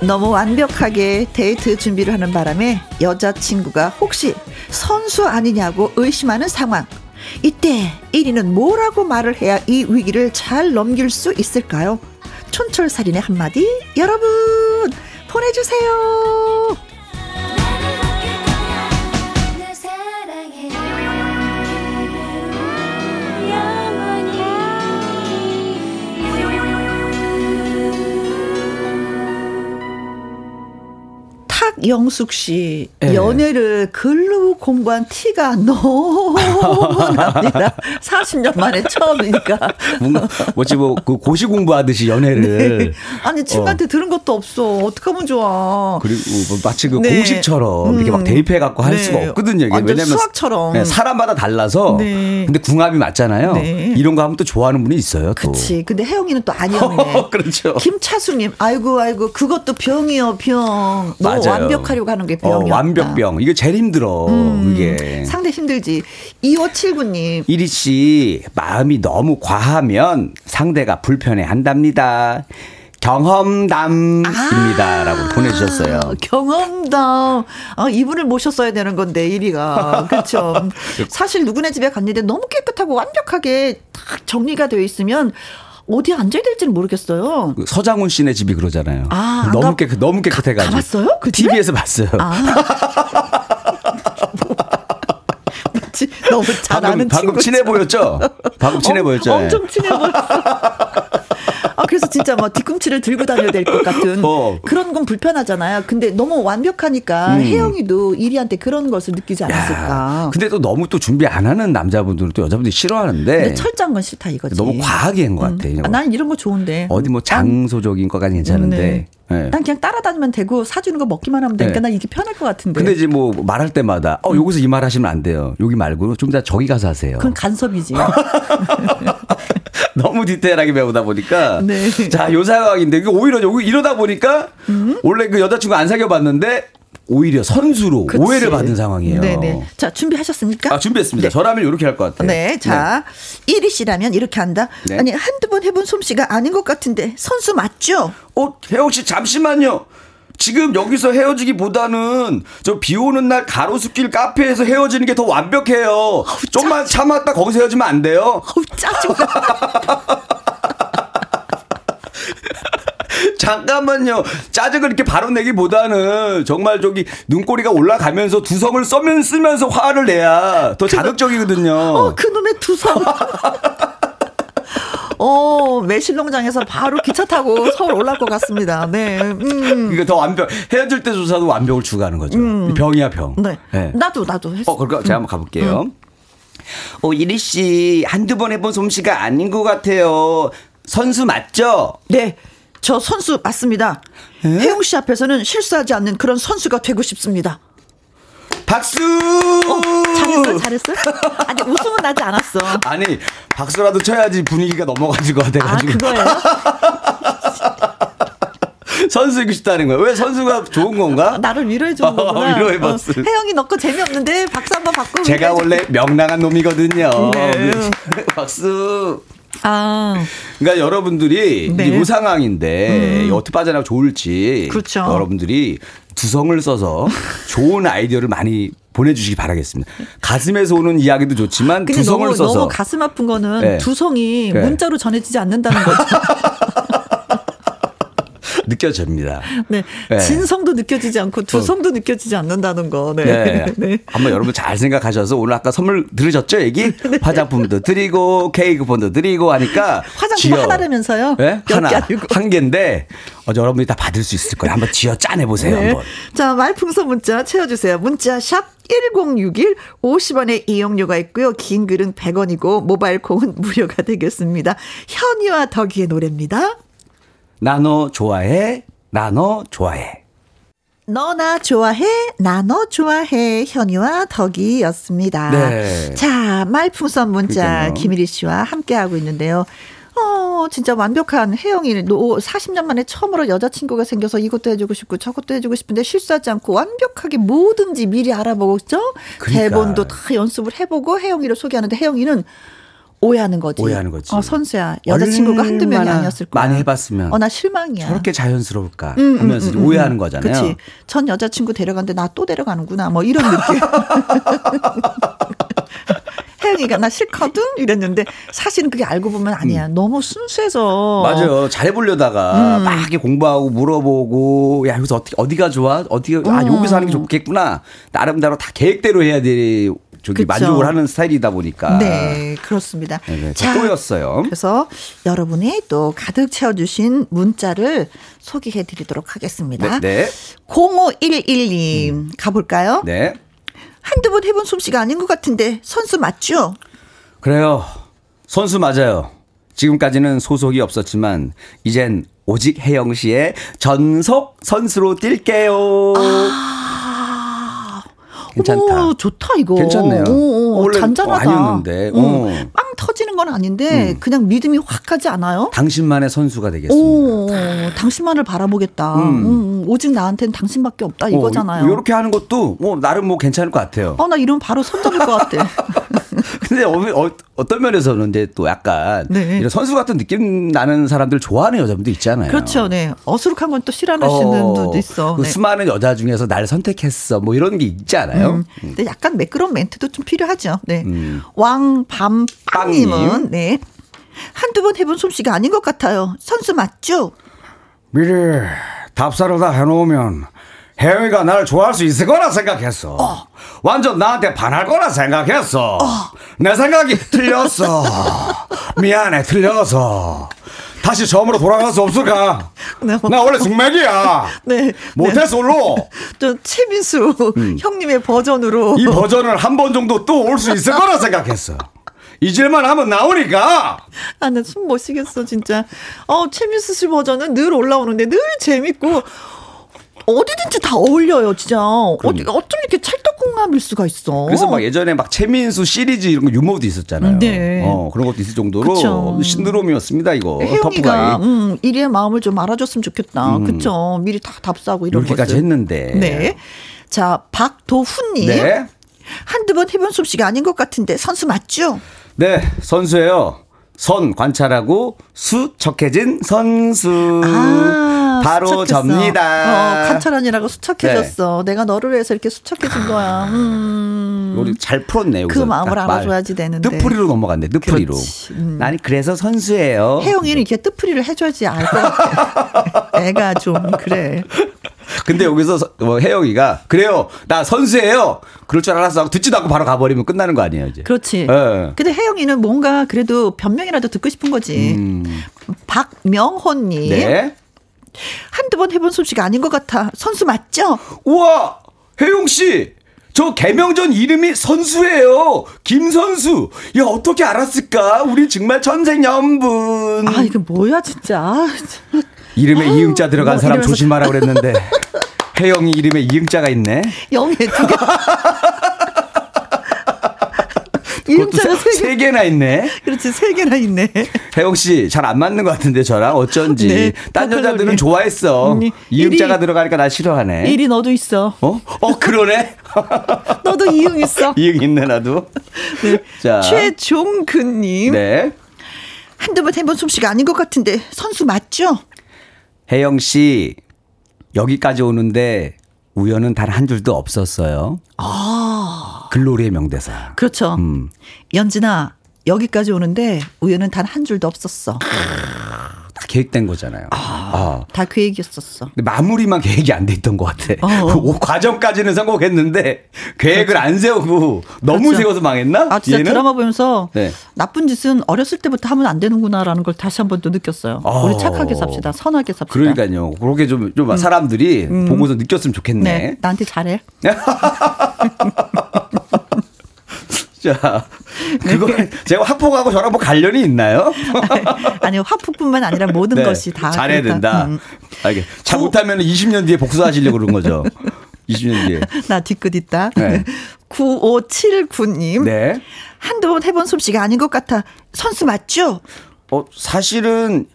너무 완벽하게 데이트 준비를 하는 바람에 여자친구가 혹시 선수 아니냐고 의심하는 상황. 이때 1위는 뭐라고 말을 해야 이 위기를 잘 넘길 수 있을까요? 촌철살인의 한마디 여러분 보내주세요. 탁영숙 씨 네. 연애를 글로 공부한 티가 너무 납니다. 40년 만에 처음이니까. 뭔가 뭐지 뭐그 고시 공부하듯이 연애를. 네. 아니 친구한테 어. 들은 것도 없어. 어떻게 하면 좋아. 그리고 뭐 마치 그 네. 공식처럼 음. 이렇게 막 대입해 갖고 할 네. 수가 없거든요. 이게 왜냐면 수학처럼. 네, 사람마다 달라서. 네. 근데 궁합이 맞잖아요. 네. 이런 거 하면 또 좋아하는 분이 있어요. 또. 그렇지. 근데 혜영이는 또 아니었네. [LAUGHS] 그렇죠. 김차수님, 아이고 아이고 그것도 병이요 병. 너무 완벽하려고 하는 게 병이야. 어, 완벽병. 이게 제일 힘들어. 음, 이게. 상대 힘들지. 2579님. 이리 씨 마음이 너무 과하면 상대가 불편해 한답니다. 경험담입니다라고 아, 보내주셨어요. 경험담. 아, 이분을 모셨어야 되는 건데 1위가 그렇죠. [LAUGHS] 사실 누구네 집에 갔는데 너무 깨끗하고 완벽하게 딱 정리가 되어 있으면 어디 앉아야 될지는 모르겠어요. 그 서장훈 씨네 집이 그러잖아요. 아, 너무 깨끗 너무 깨끗해가지고. 봤어요? 그 TV에서 봤어요. 아. [LAUGHS] 너무 잘 방금, 아는 방금 친해 보였죠? 방금 친해 어, 보였죠? 엄청 친해 보였어. 아, 그래서 진짜 뭐 뒤꿈치를 들고 다녀야 될 것 같은 어. 그런 건 불편하잖아요. 근데 너무 완벽하니까 음. 혜영이도 이리한테 그런 것을 느끼지 않았을까. 야, 근데 또 너무 또 준비 안 하는 남자분들은 또 여자분들이 싫어하는데. 철저한 건 싫다 이거지. 너무 과하게 한 것 같아. 음. 아, 난 이런 거 좋은데. 어디 뭐 장소적인 거까지 괜찮은데. 네. 네. 난 그냥 따라다니면 되고 사주는 거 먹기만 하면 되니까 네. 난 이게 편할 것 같은데. 근데 이제 뭐 말할 때마다 어 여기서 이 말 하시면 안 돼요. 여기 말고 좀 더 저기 가서 하세요. 그건 간섭이지. [LAUGHS] [LAUGHS] 너무 디테일하게 배우다 보니까. 네. 자, 요 상황인데, 오히려 여기 이러다 보니까, 음? 원래 그 여자친구 안 사귀어 봤는데, 오히려 선수로 그치. 오해를 받은 상황이에요. 네네. 자, 준비하셨습니까? 아, 준비했습니다. 네. 저라면 이렇게 할 것 같아요. 네. 자, 네. 1위 씨라면 이렇게 한다. 네. 아니, 한두 번 해본 솜씨가 아닌 것 같은데 선수 맞죠? 어, 혜영 씨 잠시만요. 지금 여기서 헤어지기보다는 저 비 오는 날 가로수길 카페에서 헤어지는 게 더 완벽해요. 어우, 좀만 참았다 거기서 헤어지면 안 돼요? 어우, 짜증 [LAUGHS] 잠깐만요. 짜증을 이렇게 바로 내기보다는 정말 저기 눈꼬리가 올라가면서 두성을 써면 쓰면서 화를 내야 더 자극적이거든요. 어, 그놈의 두성. [LAUGHS] 어, 매실농장에서 바로 기차 타고 서울 올라올 것 같습니다. 네. 음. 이게 더 완벽, 헤어질 때 조차도 완벽을 추구하는 거죠. 음. 병이야, 병. 네. 네. 나도, 나도 했어. 어, 그러니까 제가 한번 가볼게요. 음. 어, 이리 씨, 한두 번 해본 솜씨가 아닌 것 같아요. 선수 맞죠? 네. 저 선수 맞습니다. 에? 혜영 씨 앞에서는 실수하지 않는 그런 선수가 되고 싶습니다. 박수! 어, 잘했어, 잘했어. 아니, 웃음은 나지 않았어. 아니, 박수라도 쳐야지 분위기가 넘어가지고 돼가지고. 아, 그거예요? [LAUGHS] 선수이고 싶다는 거야. 왜 선수가 좋은 건가? 나를 위로해 주는 [LAUGHS] 거구나. 위로해봤어. 어, 혜영이 넣고 재미없는데 박수 한번 받고. 제가 원래 명랑한 놈이거든요. 네. [LAUGHS] 박수. 아. 그러니까 여러분들이 네. 이 상황인데 음. 어떻게 빠져나가 좋을지 그렇죠. 여러분들이 두성을 써서 좋은 아이디어를 많이 보내주시기 바라겠습니다. 가슴에서 오는 이야기도 좋지만 두성을 너무, 써서 너무 가슴 아픈 거는 네. 두성이 네. 문자로 전해지지 않는다는 거죠. [LAUGHS] 느껴집니다. 네. 네. 진성도 느껴지지 않고 두성도 어. 느껴지지 않는다는 거. 네. 네. [LAUGHS] 네. 한번 여러분 잘 생각하셔서 오늘 아까 선물 들으셨죠? 얘기? [LAUGHS] 네. 화장품도 드리고 케이크폰도 드리고 하니까 화장품 지어. 하나라면서요? 네? 하나. 한 개인데 어, 여러분이 다 받을 수 있을 거예요. 한번 지어 짜내 보세요, 네. 한번. 자, 말풍선 문자 채워 주세요. 문자 샵 1061 50원의 이용료가 있고요. 긴 글은 100원이고 모바일 콩은 무료가 되겠습니다. 현이와 덕이의 노래입니다. 나너 좋아해, 나너 좋아해. 너나 좋아해, 나 너 좋아해, 현이와 덕이였습니다. 네. 자, 말풍선 문자 그러니까요. 김일희 씨와 함께하고 있는데요. 어, 진짜 완벽한 혜영이 40년 만에 처음으로 여자친구가 생겨서 이것도 해주고 싶고 저것도 해주고 싶은데 실수하지 않고 완벽하게 뭐든지 미리 알아보고, 그죠? 그러니까. 대본도 다 연습을 해보고 혜영이를 소개하는데 혜영이는 오해하는 거지. 오해하는 거지. 어, 선수야. 여자친구가 한두 명이 아니었을 거야. 많이 해봤으면. 어, 나 실망이야. 저렇게 자연스러울까 음, 음 하면서 음, 음, 오해하는 거잖아요. 그치. 전 여자친구 데려갔는데 나 또 데려가는구나. 뭐 이런 느낌. [LAUGHS] 혜영이가 나 싫거든? 이랬는데 사실은 그게 알고 보면 아니야. 음. 너무 순수해서. 맞아요. 잘해보려다가 음. 막 이렇게 공부하고 물어보고 야, 여기서 어떻게, 어디가 좋아? 어디가, 아, 여기서 하는 게 좋겠구나. 나름대로 다 계획대로 해야 돼. 저기 그쵸. 만족을 하는 스타일이다 보니까. 네, 그렇습니다. 네, 네. 자, 꼬였어요. 그래서 여러분이 또 가득 채워주신 문자를 소개해 드리도록 하겠습니다. 네. 네. 0511님 음. 가볼까요? 네. 한두 번 해본 솜씨가 아닌 것 같은데 선수 맞죠? 그래요. 선수 맞아요. 지금까지는 소속이 없었지만 이젠 오직 혜영 씨의 전속 선수로 뛸게요. 아. 괜찮다. 오, 좋다 이거. 괜찮네요. 오, 오, 잔잔하다. 아니었는데. 음, 빵 터지는 건 아닌데 음. 그냥 믿음이 확 가지 않아요? 당신만의 선수가 되겠습니다. 오, 당신만을 바라보겠다. 음. 음, 음 오직 나한테는 당신밖에 없다 이거잖아요. 이렇게 하는 것도 뭐 나름 뭐 괜찮을 것 같아요. 어, 나 이러면 바로 손잡을 것 같아. [LAUGHS] 근데 어, 어, 떤 면에서는 이제 또 약간 네. 이런 선수 같은 느낌 나는 사람들 좋아하는 여자분도 있잖아요. 그렇죠. 네. 어수룩한 건 또 싫어하시는 어, 분도 있어. 그 네. 수많은 여자 중에서 날 선택했어. 뭐 이런 게 있지 않아요? 음. 근데 약간 매끄러운 멘트도 좀 필요하죠. 네. 음. 왕밤빵 님은 네. 한두 번 해본 솜씨가 아닌 것 같아요. 선수 맞죠? 미리 답사를 다 해놓으면 혜영이가 나를 좋아할 수 있을 거라 생각했어. 어. 완전 나한테 반할 거라 생각했어. 어. 내 생각이 틀렸어. [LAUGHS] 미안해, 틀려서. 다시 처음으로 돌아갈 수 없을까? 네, 뭐. 나 원래 숙맥이야. 네. 모태솔로. 네. 저 최민수 음. 형님의 버전으로. 이 버전을 한 번 정도 또 올 수 있을 거라 생각했어. 잊을만 하면 나오니까. 아, 나 숨 못 쉬겠어, 진짜. 어, 최민수 씨 버전은 늘 올라오는데 늘 재밌고, 어디든지 다 어울려요, 진짜. 어디, 어쩜 이렇게 찰떡궁합일 수가 있어. 그래서 막 예전에 막 최민수 시리즈 이런 거 유머도 있었잖아요. 네. 어, 그런 것도 있을 정도로 그쵸. 신드롬이었습니다, 이거. 혜영이가 음, 이리의 마음을 좀 알아줬으면 좋겠다. 음. 그쵸. 미리 다 답사고 이런 거. 이렇게까지 했는데. 네. 자, 박도훈님. 네. 한두 번 해본 솜씨가 아닌 것 같은데 선수 맞죠? 네, 선수예요. 선 관찰하고 수 척해진 선수. 아, 바로 수척했어. 접니다. 어, 관찰하니라고 수척해졌어. 네. 내가 너를 위해서 이렇게 수척해진 거야. 음. 우리 잘 풀었네. 그 마음을 알아줘야지 되는데. 뜻풀이로 넘어갔네. 뜻풀이로. 음. 아니 그래서 선수예요. 혜영이는 이렇게 뜻풀이를 해줘야지 알 것 같아. [LAUGHS] 애가 좀 그래. 근데 여기서 뭐 혜영이가 그래요. 나 선수예요. 그럴 줄 알았어. 듣지도 않고 바로 가버리면 끝나는 거 아니에요, 이제. 그렇지. 네. 근데 혜영이는 뭔가 그래도 변명이라도 듣고 싶은 거지. 음. 박명호님. 네. 한두 번 해본 솜씨가 아닌 것 같아. 선수 맞죠? 우와! 혜영 씨! 저 개명전 이름이 선수예요. 김선수. 야, 어떻게 알았을까? 우리 정말 천생연분. 아, 이게 뭐야, 진짜. 이름에 아, 이응자 들어간 뭐 사람 조심하라 그랬는데 [LAUGHS] 혜영이 이름에 이응자가 있네. 영예 두 개. [LAUGHS] 이응자가 세, 세 개나 있네. 그렇지 세 개나 있네. 혜영 씨 잘 안 맞는 것 같은데 저랑 어쩐지 네, 딴 여자들은 좋아했어. 음, 이응자가 일이, 들어가니까 나 싫어하네. 일이 너도 있어. 어? 어 그러네. [LAUGHS] 너도 이응 있어. 이응 있네 나도. 네. 자 최종근님. 네. 한두 번 해본 솜씨가 아닌 것 같은데 선수 맞죠? 혜영 씨, 여기까지 오는데 우연은 단 한 줄도 없었어요. 아. 글로리의 명대사. 그렇죠. 음. 연진아, 여기까지 오는데 우연은 단 한 줄도 없었어. 다 계획된 거잖아요. 아, 아. 다 계획이었었어. 근데 마무리만 계획이 안 돼 있던 것 같아. 어. [LAUGHS] 과정까지는 성공했는데 계획을 그렇죠. 안 세우고 너무 그렇죠. 세워서 망했나? 아 진짜 얘는? 드라마 보면서 네. 나쁜 짓은 어렸을 때부터 하면 안 되는구나라는 걸 다시 한 번 또 느꼈어요. 어. 우리 착하게 삽시다. 선하게 삽시다. 그러니까요. 그렇게 좀, 좀 음. 사람들이 음. 보고서 느꼈으면 좋겠네. 네. 나한테 잘해. [LAUGHS] [LAUGHS] 자, [LAUGHS] 그거 네. 제가 화폭하고 저랑 뭐 관련이 있나요? [LAUGHS] 아니요, 화폭뿐만 아니라 모든 네, 것이 다 잘해야 된다. 음. 알게. 잘 못하면 20년 뒤에 복수하시려고 그런 거죠. 20년 뒤에. [LAUGHS] 나 뒤끝 있다. 네. 9579님. 네. 한두 번 해본 솜씨가 아닌 것 같아. 선수 맞죠? 어, 사실은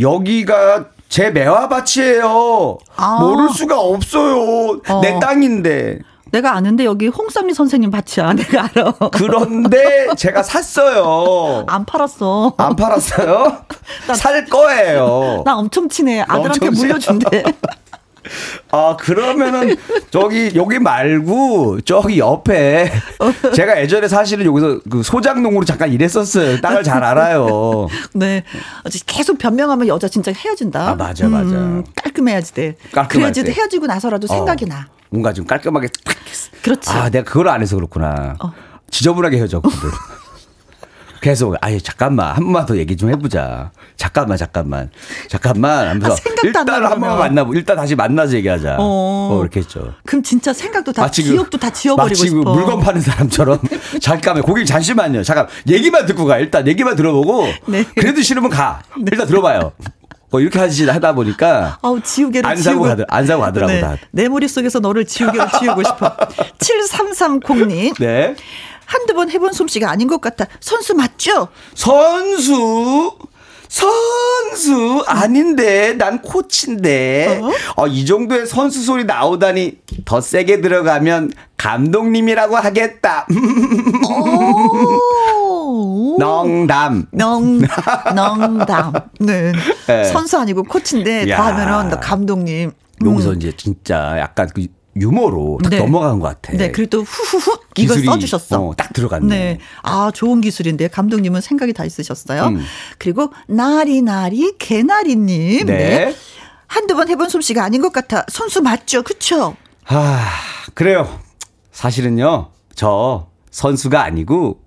여기가 제 매화밭이에요. 아. 모를 수가 없어요. 어. 내 땅인데. 내가 아는데 여기 홍삼리 선생님 밭이야. [LAUGHS] 내가 알아. 그런데 제가 샀어요. 안 팔았어. 안 팔았어요? [LAUGHS] 나, 살 거예요. 나 엄청 친해. 아들한테 엄청 물려준대. [LAUGHS] 아, 그러면은 저기 여기 말고 저기 옆에 [LAUGHS] 제가 예전에 사실은 여기서 그 소장농으로 잠깐 일했었어요. 땅을 잘 알아요. 네. 계속 변명하면 여자 진짜 헤어진다. 아, 맞아, 맞아. 음, 깔끔해야지 돼. 그래야지 때. 헤어지고 나서라도 어. 생각이 나. 뭔가 좀 깔끔하게 딱. 그렇지. 아, 내가 그걸 안 해서 그렇구나. 어. 지저분하게 헤어졌거든. 계속 아예 잠깐만 한 번만 더 얘기 좀 해보자. 잠깐만 잠깐만 잠깐만 하면서 아, 일단 한번 만나보 일단 다시 만나서 얘기하자. 어. 어 이렇게 했죠. 그럼 진짜 생각도 다 마치 그 기억도 다 지워버리고 마치 그 싶어. 물건 파는 사람처럼 [LAUGHS] 잠깐만 고객 잠시만요. 잠깐 얘기만 듣고 가. 일단 얘기만 들어보고 네. 그래도 싫으면 가. 네. 일단 들어봐요. 뭐 이렇게 하시 하다 보니까 아우 지우개를 안 사고 가더 안 사고 가더라고 네. 다. 내 머릿속에서 너를 지우개로 지우고 싶어. [LAUGHS] 7330님. 네. 한두 번 해본 솜씨가 아닌 것 같아. 선수 맞죠? 선수? 선수 아닌데 난 코치인데 어? 어, 이 정도의 선수 소리 나오다니 더 세게 들어가면 감독님이라고 하겠다. 농담. 농, 농담. 네. 네. 선수 아니고 코치인데 야. 더 하면은 감독님. 여기서 음. 이제 진짜 약간 그 유머로 딱 네. 넘어간 것 같아. 네, 그리고 또 후후후 이걸 써주셨어. 어, 딱 들어갔네. 네, 아 좋은 기술인데 감독님은 생각이 다 있으셨어요. 음. 그리고 나리 나리 개나리님, 네. 네. 한두 번 해본 솜씨가 아닌 것 같아. 선수 맞죠, 그쵸? 아 그래요. 사실은요, 저 선수가 아니고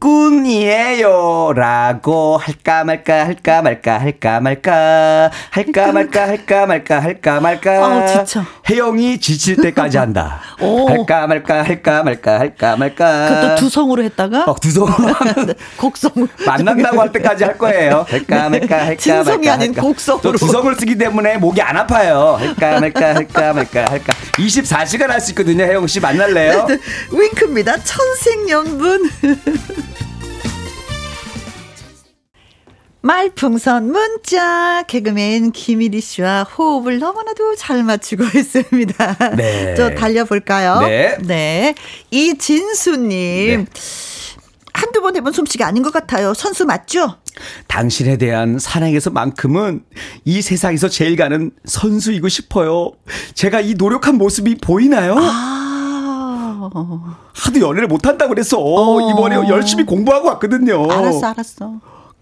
꿈이에요. 라고 할까 말까 할까 말까 할까 말까 할까 말까 할까 말까 할까 말까. 아, 지쳐. 혜영이 지칠 때까지 한다. [LAUGHS] 할까 말까 할까 말까 할까 말까. 그것도 두 성으로 했다가? 어, 두 성으로 [LAUGHS] 하면 곡성. 만난다고 할 때까지 할 거예요. 할까 말까 할까 진성이 아닌 곡성으로. 두 성을 쓰기 때문에 목이 안 아파요. 할까 말까 할까 말까 할까. 24시간 할 수 있거든요. 혜영 씨 만날래요? [LAUGHS] 윙크입니다. 천생연분. [LAUGHS] 말풍선 문자 개그맨 김일희 씨와 호흡을 너무나도 잘 맞추고 [LAUGHS] 있습니다. 네. 저 달려볼까요? 네. 네. 이진수님. 네. 한두 번 해본 솜씨가 아닌 것 같아요. 선수 맞죠? 당신에 대한 사랑에서만큼은 이 세상에서 제일 가는 선수이고 싶어요. 제가 이 노력한 모습이 보이나요? 아. 하도 연애를 못 한다고 그래서 어. 이번에 열심히 공부하고 왔거든요. 알았어, 알았어.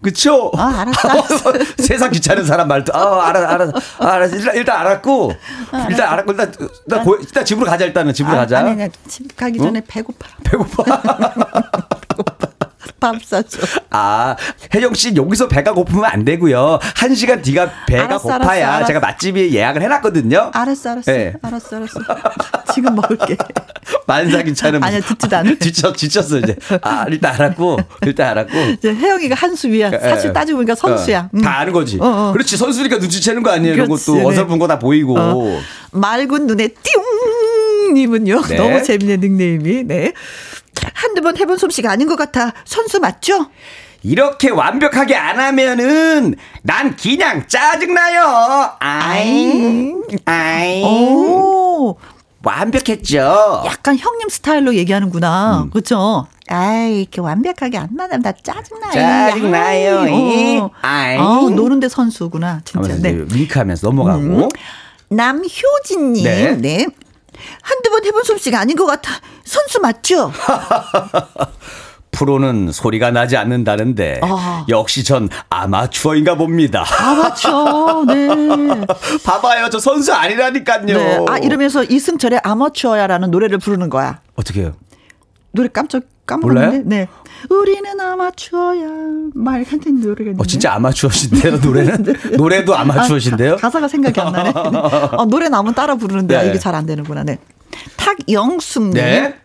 그쵸? 아, 알았어, 알았어. [LAUGHS] 세상 귀찮은 사람 말도, 아, 알았어, 알았어. 아, 알았어. 일단, 일단 알았고. 아, 일단 알았고. 일단, 일단, 고, 일단 집으로 가자, 일단은. 집으로 아, 가자. 아니, 아니, 집 가기 전에 응? 배고파. 배고파. [LAUGHS] [LAUGHS] 배고파. 밥 사줘. 아, 혜정 씨 여기서 배가 고프면 안 되고요. 한 시간 뒤가 배가 알았어, 고파야 알았어, 제가 맛집에 예약을 해놨거든요. 알았어, 알았어. 네. 알았어, 알았어. [LAUGHS] 지금 먹을게. [LAUGHS] 만사기차는 아니야 듣지도 않아. [LAUGHS] 지쳐 지쳤어 이제. 아 일단 알았고 일단 알았고. 이제 혜영이가 한수 위야. 예, 사실 예. 따지고 보니까 선수야. 어, 음. 다 아는 거지. 어, 어. 그렇지 선수니까 눈치채는 거 아니에요. 이런 것도 네. 어설픈 거 다 보이고. 어. 맑은 눈에 띵 님은요. 네. 너무 재밌는 닉네임이. 네. 한두 번 해본 솜씨가 아닌 것 같아. 선수 맞죠? 이렇게 완벽하게 안 하면은 난 그냥 짜증나요. 아잉. 아잉. 오. 완벽했죠. 약간 형님 스타일로 얘기하는구나. 음. 그렇죠? 아이, 이렇게 완벽하게 안 나면 나 짜증나요. 짜증나요. 어. 아이. 어, 노는데 선수구나. 진짜. 네. 윙크하면서 넘어가고. 음. 남효진님. 네. 네. 한두 번 해본 솜씨가 아닌 것 같아. 선수 맞죠? [LAUGHS] 프로는 소리가 나지 않는다는데 아. 역시 전 아마추어인가 봅니다. 아마추어, [LAUGHS] 네. 봐봐요, 저 선수 아니라니까요. 네. 아 이러면서 이승철의 아마추어야라는 노래를 부르는 거야. 어떻게 해요? 노래 깜짝 까먹었는데. 네. 우리는 아마추어야. 말 한텐 노래가 어, 진짜 아마추어신데요, [LAUGHS] 노래는? 네. 노래도 아마추어신데요? 아, 가사가 생각이 안 나네. [LAUGHS] 어, 노래 나오면 따라 부르는데 네. 아, 이게 잘 안 되는구나. 네. 탁영숙님. 네.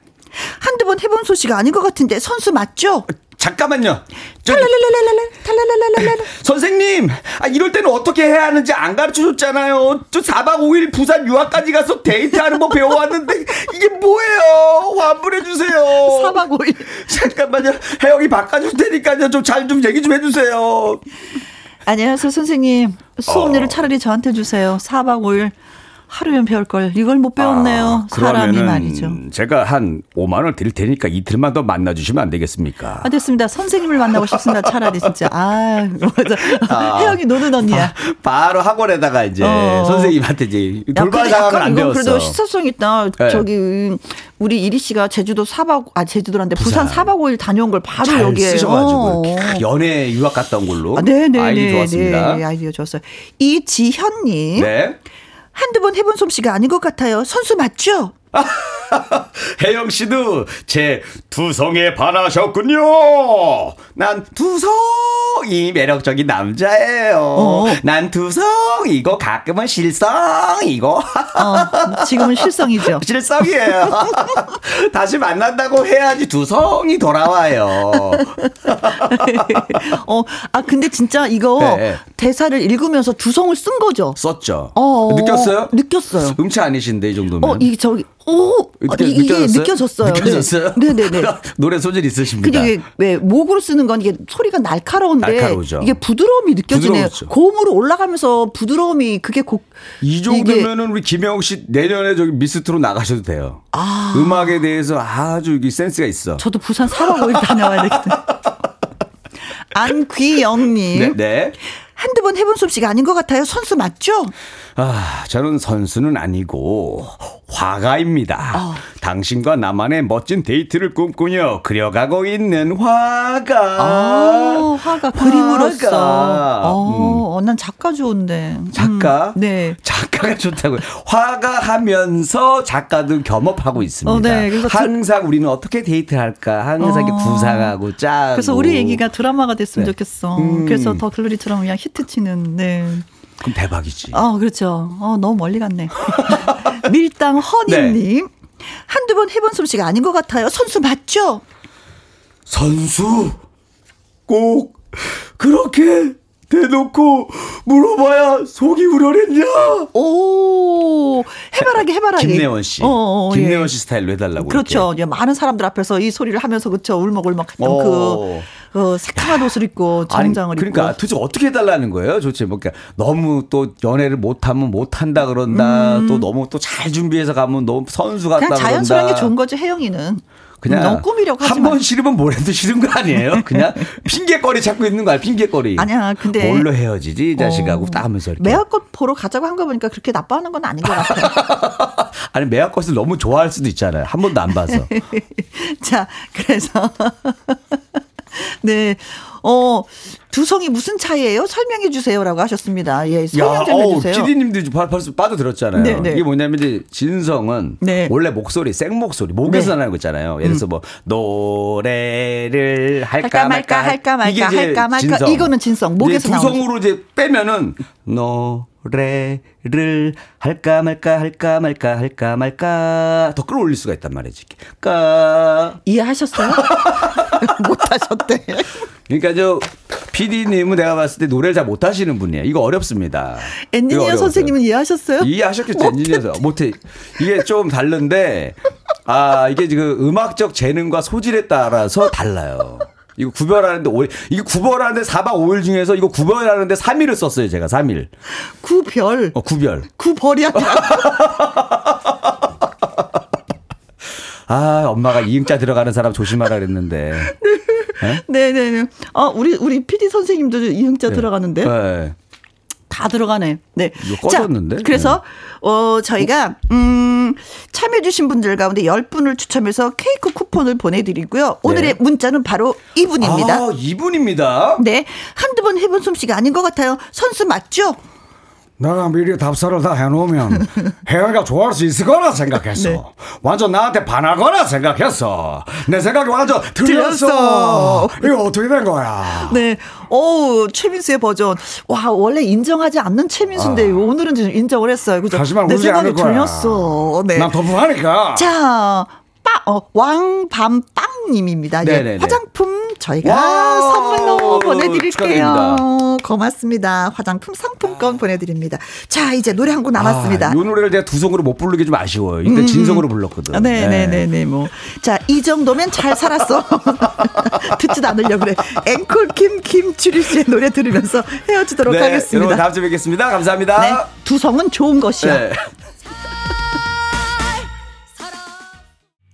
한두 번 해본 소식 아닌 것 같은데 선수 맞죠? 잠깐만요. [LAUGHS] 선생님, 아, 이럴 때는 어떻게 해야 하는지 안 가르쳐 줬잖아요. 저 4박 5일 부산 유학까지 가서 데이트하는 거 배워왔는데, 이게 뭐예요? 환불해 주세요. 4박 5일. [LAUGHS] 잠깐만요. 혜영이 바꿔줄 테니까요. 좀 잘좀 좀 얘기 좀 해주세요. 안녕하세요, 선생님. 수업료를 어. 차라리 저한테 주세요. 4박 5일. 하루면 배울 걸 이걸 못 배웠네요. 아, 사람이 말이죠. 제가 한 5만 원 드릴 테니까 이틀만 더 만나 주시면 안 되겠습니까? 아 됐습니다. 선생님을 만나고 싶습니다. 차라리 진짜. 아, 맞아. 아, 혜영이 노는 언니야. 바, 로 학원에다가 이제 어. 선생님한테 이제 돌발 상황을 안 배웠어. 그래도 시사성 있다. 네. 저기 우리 이리 씨가 제주도 4박 아 제주도란데 부산, 부산 4박 5일 다녀온 걸 바로 여기에 쓰셔가지고 어. 연애 유학 갔다 온 걸로. 아, 네네네. 아이디어 좋았습니다. 네, 아이디어 좋았어요. 이지현님. 네. 한두 번 해본 솜씨가 아닌 것 같아요. 선수 맞죠? [LAUGHS] 혜영 씨도 제 두성에 반하셨군요. 난 두성이 매력적인 남자예요. 어. 난 두성이고 가끔은 실성이고. 어, 지금은 실성이죠. [LAUGHS] 실성이에요. [LAUGHS] 다시 만난다고 해야지 두성이 돌아와요. 어, 아 근데 진짜 이거 네. 대사를 읽으면서 두성을 쓴 거죠. 썼죠. 어, 느꼈어요? 느꼈어요. 음치 아니신데 이 정도면. 어, 이 저기 오, 느껴, 이게 느껴졌어요? 느껴졌어요. 느껴졌어요? 네, 네, 네. [LAUGHS] 노래 소질 있으십니다. 근데 왜 목으로 쓰는 건 이게 소리가 날카로운데 날카로우죠. 이게 부드러움이 느껴지네요. 부드러웠죠. 고음으로 올라가면서 부드러움이 그게 곡. 이 정도면은 우리 김영욱 씨 내년에 저기 미스트로 나가셔도 돼요. 아. 음악에 대해서 아주 이게 센스가 있어. 저도 부산 사랑을 다녀와야 되겠다. [LAUGHS] 안귀영님. 네, 네. 한두 번 해본 솜씨가 아닌 것 같아요. 선수 맞죠? 아, 저는 선수는 아니고 화가입니다. 어. 당신과 나만의 멋진 데이트를 꿈꾸며 그려가고 있는 화가. 아, 화가 그림으로써. 어, 음. 어, 난 작가 좋은데. 작가? 음, 네. 작가가 좋다고요. 화가 하면서 작가도 겸업하고 있습니다. 어, 네. 그래서 항상 우리는 어떻게 데이트할까 항상 어. 구상하고 짜고. 그래서 우리 얘기가 드라마가 됐으면 네. 좋겠어. 음. 그래서 더 글로리처럼 그냥 히트치는. 네. 그럼 대박이지. 어, 그렇죠. 어, 너무 멀리 갔네. [LAUGHS] 밀당 허니님. 네. 한두 번 해본 솜씨가 아닌 것 같아요. 선수 맞죠? 선수? 꼭 그렇게 대놓고 물어봐야 속이 우려냈냐? 오, 해바라기, 해바라기. 김내원 씨. 어, 어, 어 김내원 씨 스타일로 해달라고. 그렇죠. 이렇게. 많은 사람들 앞에서 이 소리를 하면서 그쵸 울먹울먹 했던 그 어, 새카만 옷을 입고 정장을 아니, 그러니까 입고. 그러니까 도대체 어떻게 해달라는 거예요? 좋지. 뭐, 그러니까 너무 또 연애를 못하면 못한다 그런다. 음. 또 너무 또 잘 준비해서 가면 너무 선수 같다 그냥 자연스러운 게 좋은 거지 혜영이는. 그냥 너무 꾸미려고 한 번 싫으면 뭐래도 싫은 거 아니에요? 그냥 [LAUGHS] 핑계거리 찾고 있는 거야 핑계거리. 아니야 근데 뭘로 헤어지지 이 자식하고 어. 딱 하면서 이렇게. 매화꽃 보러 가자고 한 거 보니까 그렇게 나빠하는 건 아닌 것 같아요. [LAUGHS] 아니 매화꽃을 너무 좋아할 수도 있잖아요. 한 번도 안 봐서. [LAUGHS] 자 그래서 네. 어, 두 성이 무슨 차이예요? 설명해 주세요라고 하셨습니다. 예, 설명 좀 해주세요. PD님도 벌써 빠져들었잖아요. 네, 네. 이게 뭐냐면 이제 진성은 네. 원래 목소리, 생 목소리, 목에서 네. 나는 거 있잖아요. 예를 들어서 뭐 노래를 할까, 할까 말까, 할까 말까 이게 할까 말까 진성. 이거는 진성 목에서 나오는 두성으로 이제 빼면은 노래를 할까 말까 할까 말까 할까 말까 더 끌어올릴 수가 있단 말이지. 까 이해하셨어요? [LAUGHS] [LAUGHS] 못하셨대. 그러니까 저 PD님은 내가 봤을 때 노래를 잘 못하시는 분이에요. 이거 어렵습니다. 엔지니어 선생님은 이해하셨어요? 이해하셨겠죠, 엔지니어. 못해. 이게 좀 다른데, 아, 이게 지금 음악적 재능과 소질에 따라서 달라요. 이거 구별하는데, 이게 구별하는데 4박 5일 중에서 이거 구별하는데 3일을 썼어요, 제가 3일. 구별. 어, 구별. 구벌이 아니라. [LAUGHS] 아, 엄마가 이응자 들어가는 사람 조심하라 그랬는데. 네, 네, 네. 어, 우리 우리 PD 선생님도 이응자 네. 들어가는데. 네. 다 들어가네. 네. 꺼졌는데? 자, 그래서 네. 어 저희가 음 참여해 주신 분들 가운데 10분을 추첨해서 케이크 쿠폰을 보내 드리고요. 오늘의 네. 문자는 바로 이분입니다. 아, 이분입니다. 네. 한두 번 해본 솜씨가 아닌 것 같아요. 선수 맞죠? 내가 미리 답사를 다 해놓으면 [LAUGHS] 혜영이가 좋아할 수 있을 거라 생각했어. 네. 완전 나한테 반할 거라 생각했어. 내 생각이 완전 틀렸어. 이거 어떻게 된 거야? 네. 오, 최민수의 버전. 와, 원래 인정하지 않는 최민수인데 아. 오늘은 인정을 했어요. 그죠? 하지만 내 생각이 틀렸어. 네. 난 덤프하니까. 자, 빠, 어, 왕밤빵님입니다. 예, 화장품 저희가 선물로 보내드릴게요. 축하드립니다. 고맙습니다. 화장품 상품권 보내드립니다. 자, 이제 노래 한 곡 남았습니다. 아, 이 노래를 내가 두 성으로 못 부르기 좀 아쉬워요. 이때 음. 진성으로 불렀거든. 네네네네. 네, 네, 네, 뭐. 자, 이 정도면 잘 살았어. [LAUGHS] 듣지도 않으려고 그래. 앵콜 김, 김주리 씨의 노래 들으면서 헤어지도록 네, 하겠습니다. 여러분 다음 주에 뵙겠습니다. 감사합니다. 네, 두성은 좋은 것이야. 네. [LAUGHS]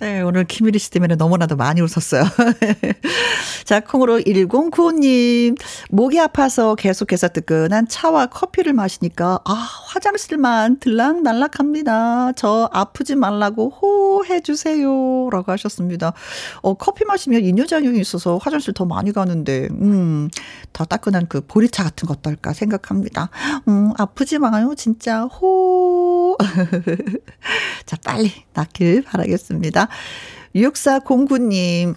네, 오늘 김일희 씨 때문에 너무나도 많이 웃었어요. [LAUGHS] 자, 콩으로 1095님. 목이 아파서 계속해서 뜨끈한 차와 커피를 마시니까, 아, 화장실만 들락날락합니다. 저 아프지 말라고 호해주세요. 라고 하셨습니다. 어, 커피 마시면 이뇨작용이 있어서 화장실 더 많이 가는데, 음, 더 따끈한 그 보리차 같은 거 어떨까 생각합니다. 음, 아프지 마요. 진짜 호. [LAUGHS] 자, 빨리 낫길 바라겠습니다. 6409님,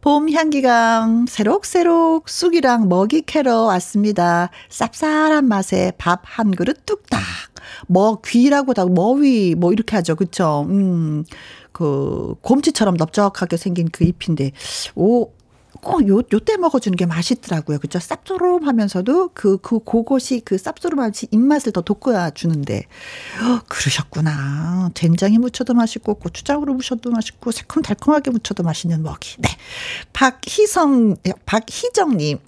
봄 향기가 새록새록 쑥이랑 먹이 캐러 왔습니다. 쌉쌀한 맛에 밥 한 그릇 뚝딱. 뭐 귀라고 다 머위 뭐 이렇게 하죠. 그쵸? 음. 그 곰치처럼 넓적하게 생긴 그 잎인데 오 꼭 요, 요때 먹어주는 게 맛있더라고요. 그죠? 쌉조름하면서도 그, 그, 그 것이 그 쌉조름함이 입맛을 더 돋궈주는데. 어, 그러셨구나. 된장에 묻혀도 맛있고, 고추장으로 무셔도 맛있고, 새콤달콤하게 무쳐도 맛있는 먹이. 네. 박희성, 박희정님.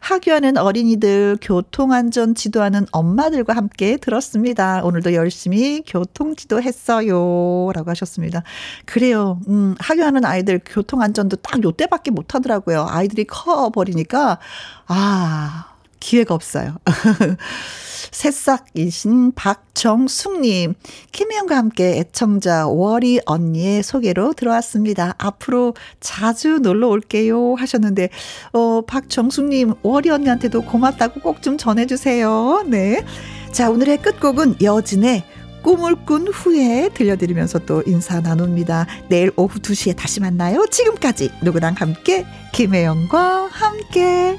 학교하는 어린이들 교통안전 지도하는 엄마들과 함께 들었습니다. 오늘도 열심히 교통지도 했어요. 라고 하셨습니다. 그래요. 음, 학교하는 아이들 교통안전도 딱 요때밖에 못 하더라고요. 아이들이 커버리니까, 아, 기회가 없어요. [LAUGHS] 새싹이신 박정숙님, 김혜영과 함께 애청자 월이 언니의 소개로 들어왔습니다. 앞으로 자주 놀러 올게요 하셨는데, 어, 박정숙님, 월이 언니한테도 고맙다고 꼭 좀 전해주세요. 네. 자, 오늘의 끝곡은 여진의 꿈을 꾼 후에 들려드리면서 또 인사 나눕니다. 내일 오후 2시에 다시 만나요. 지금까지 누구랑 함께 김혜영과 함께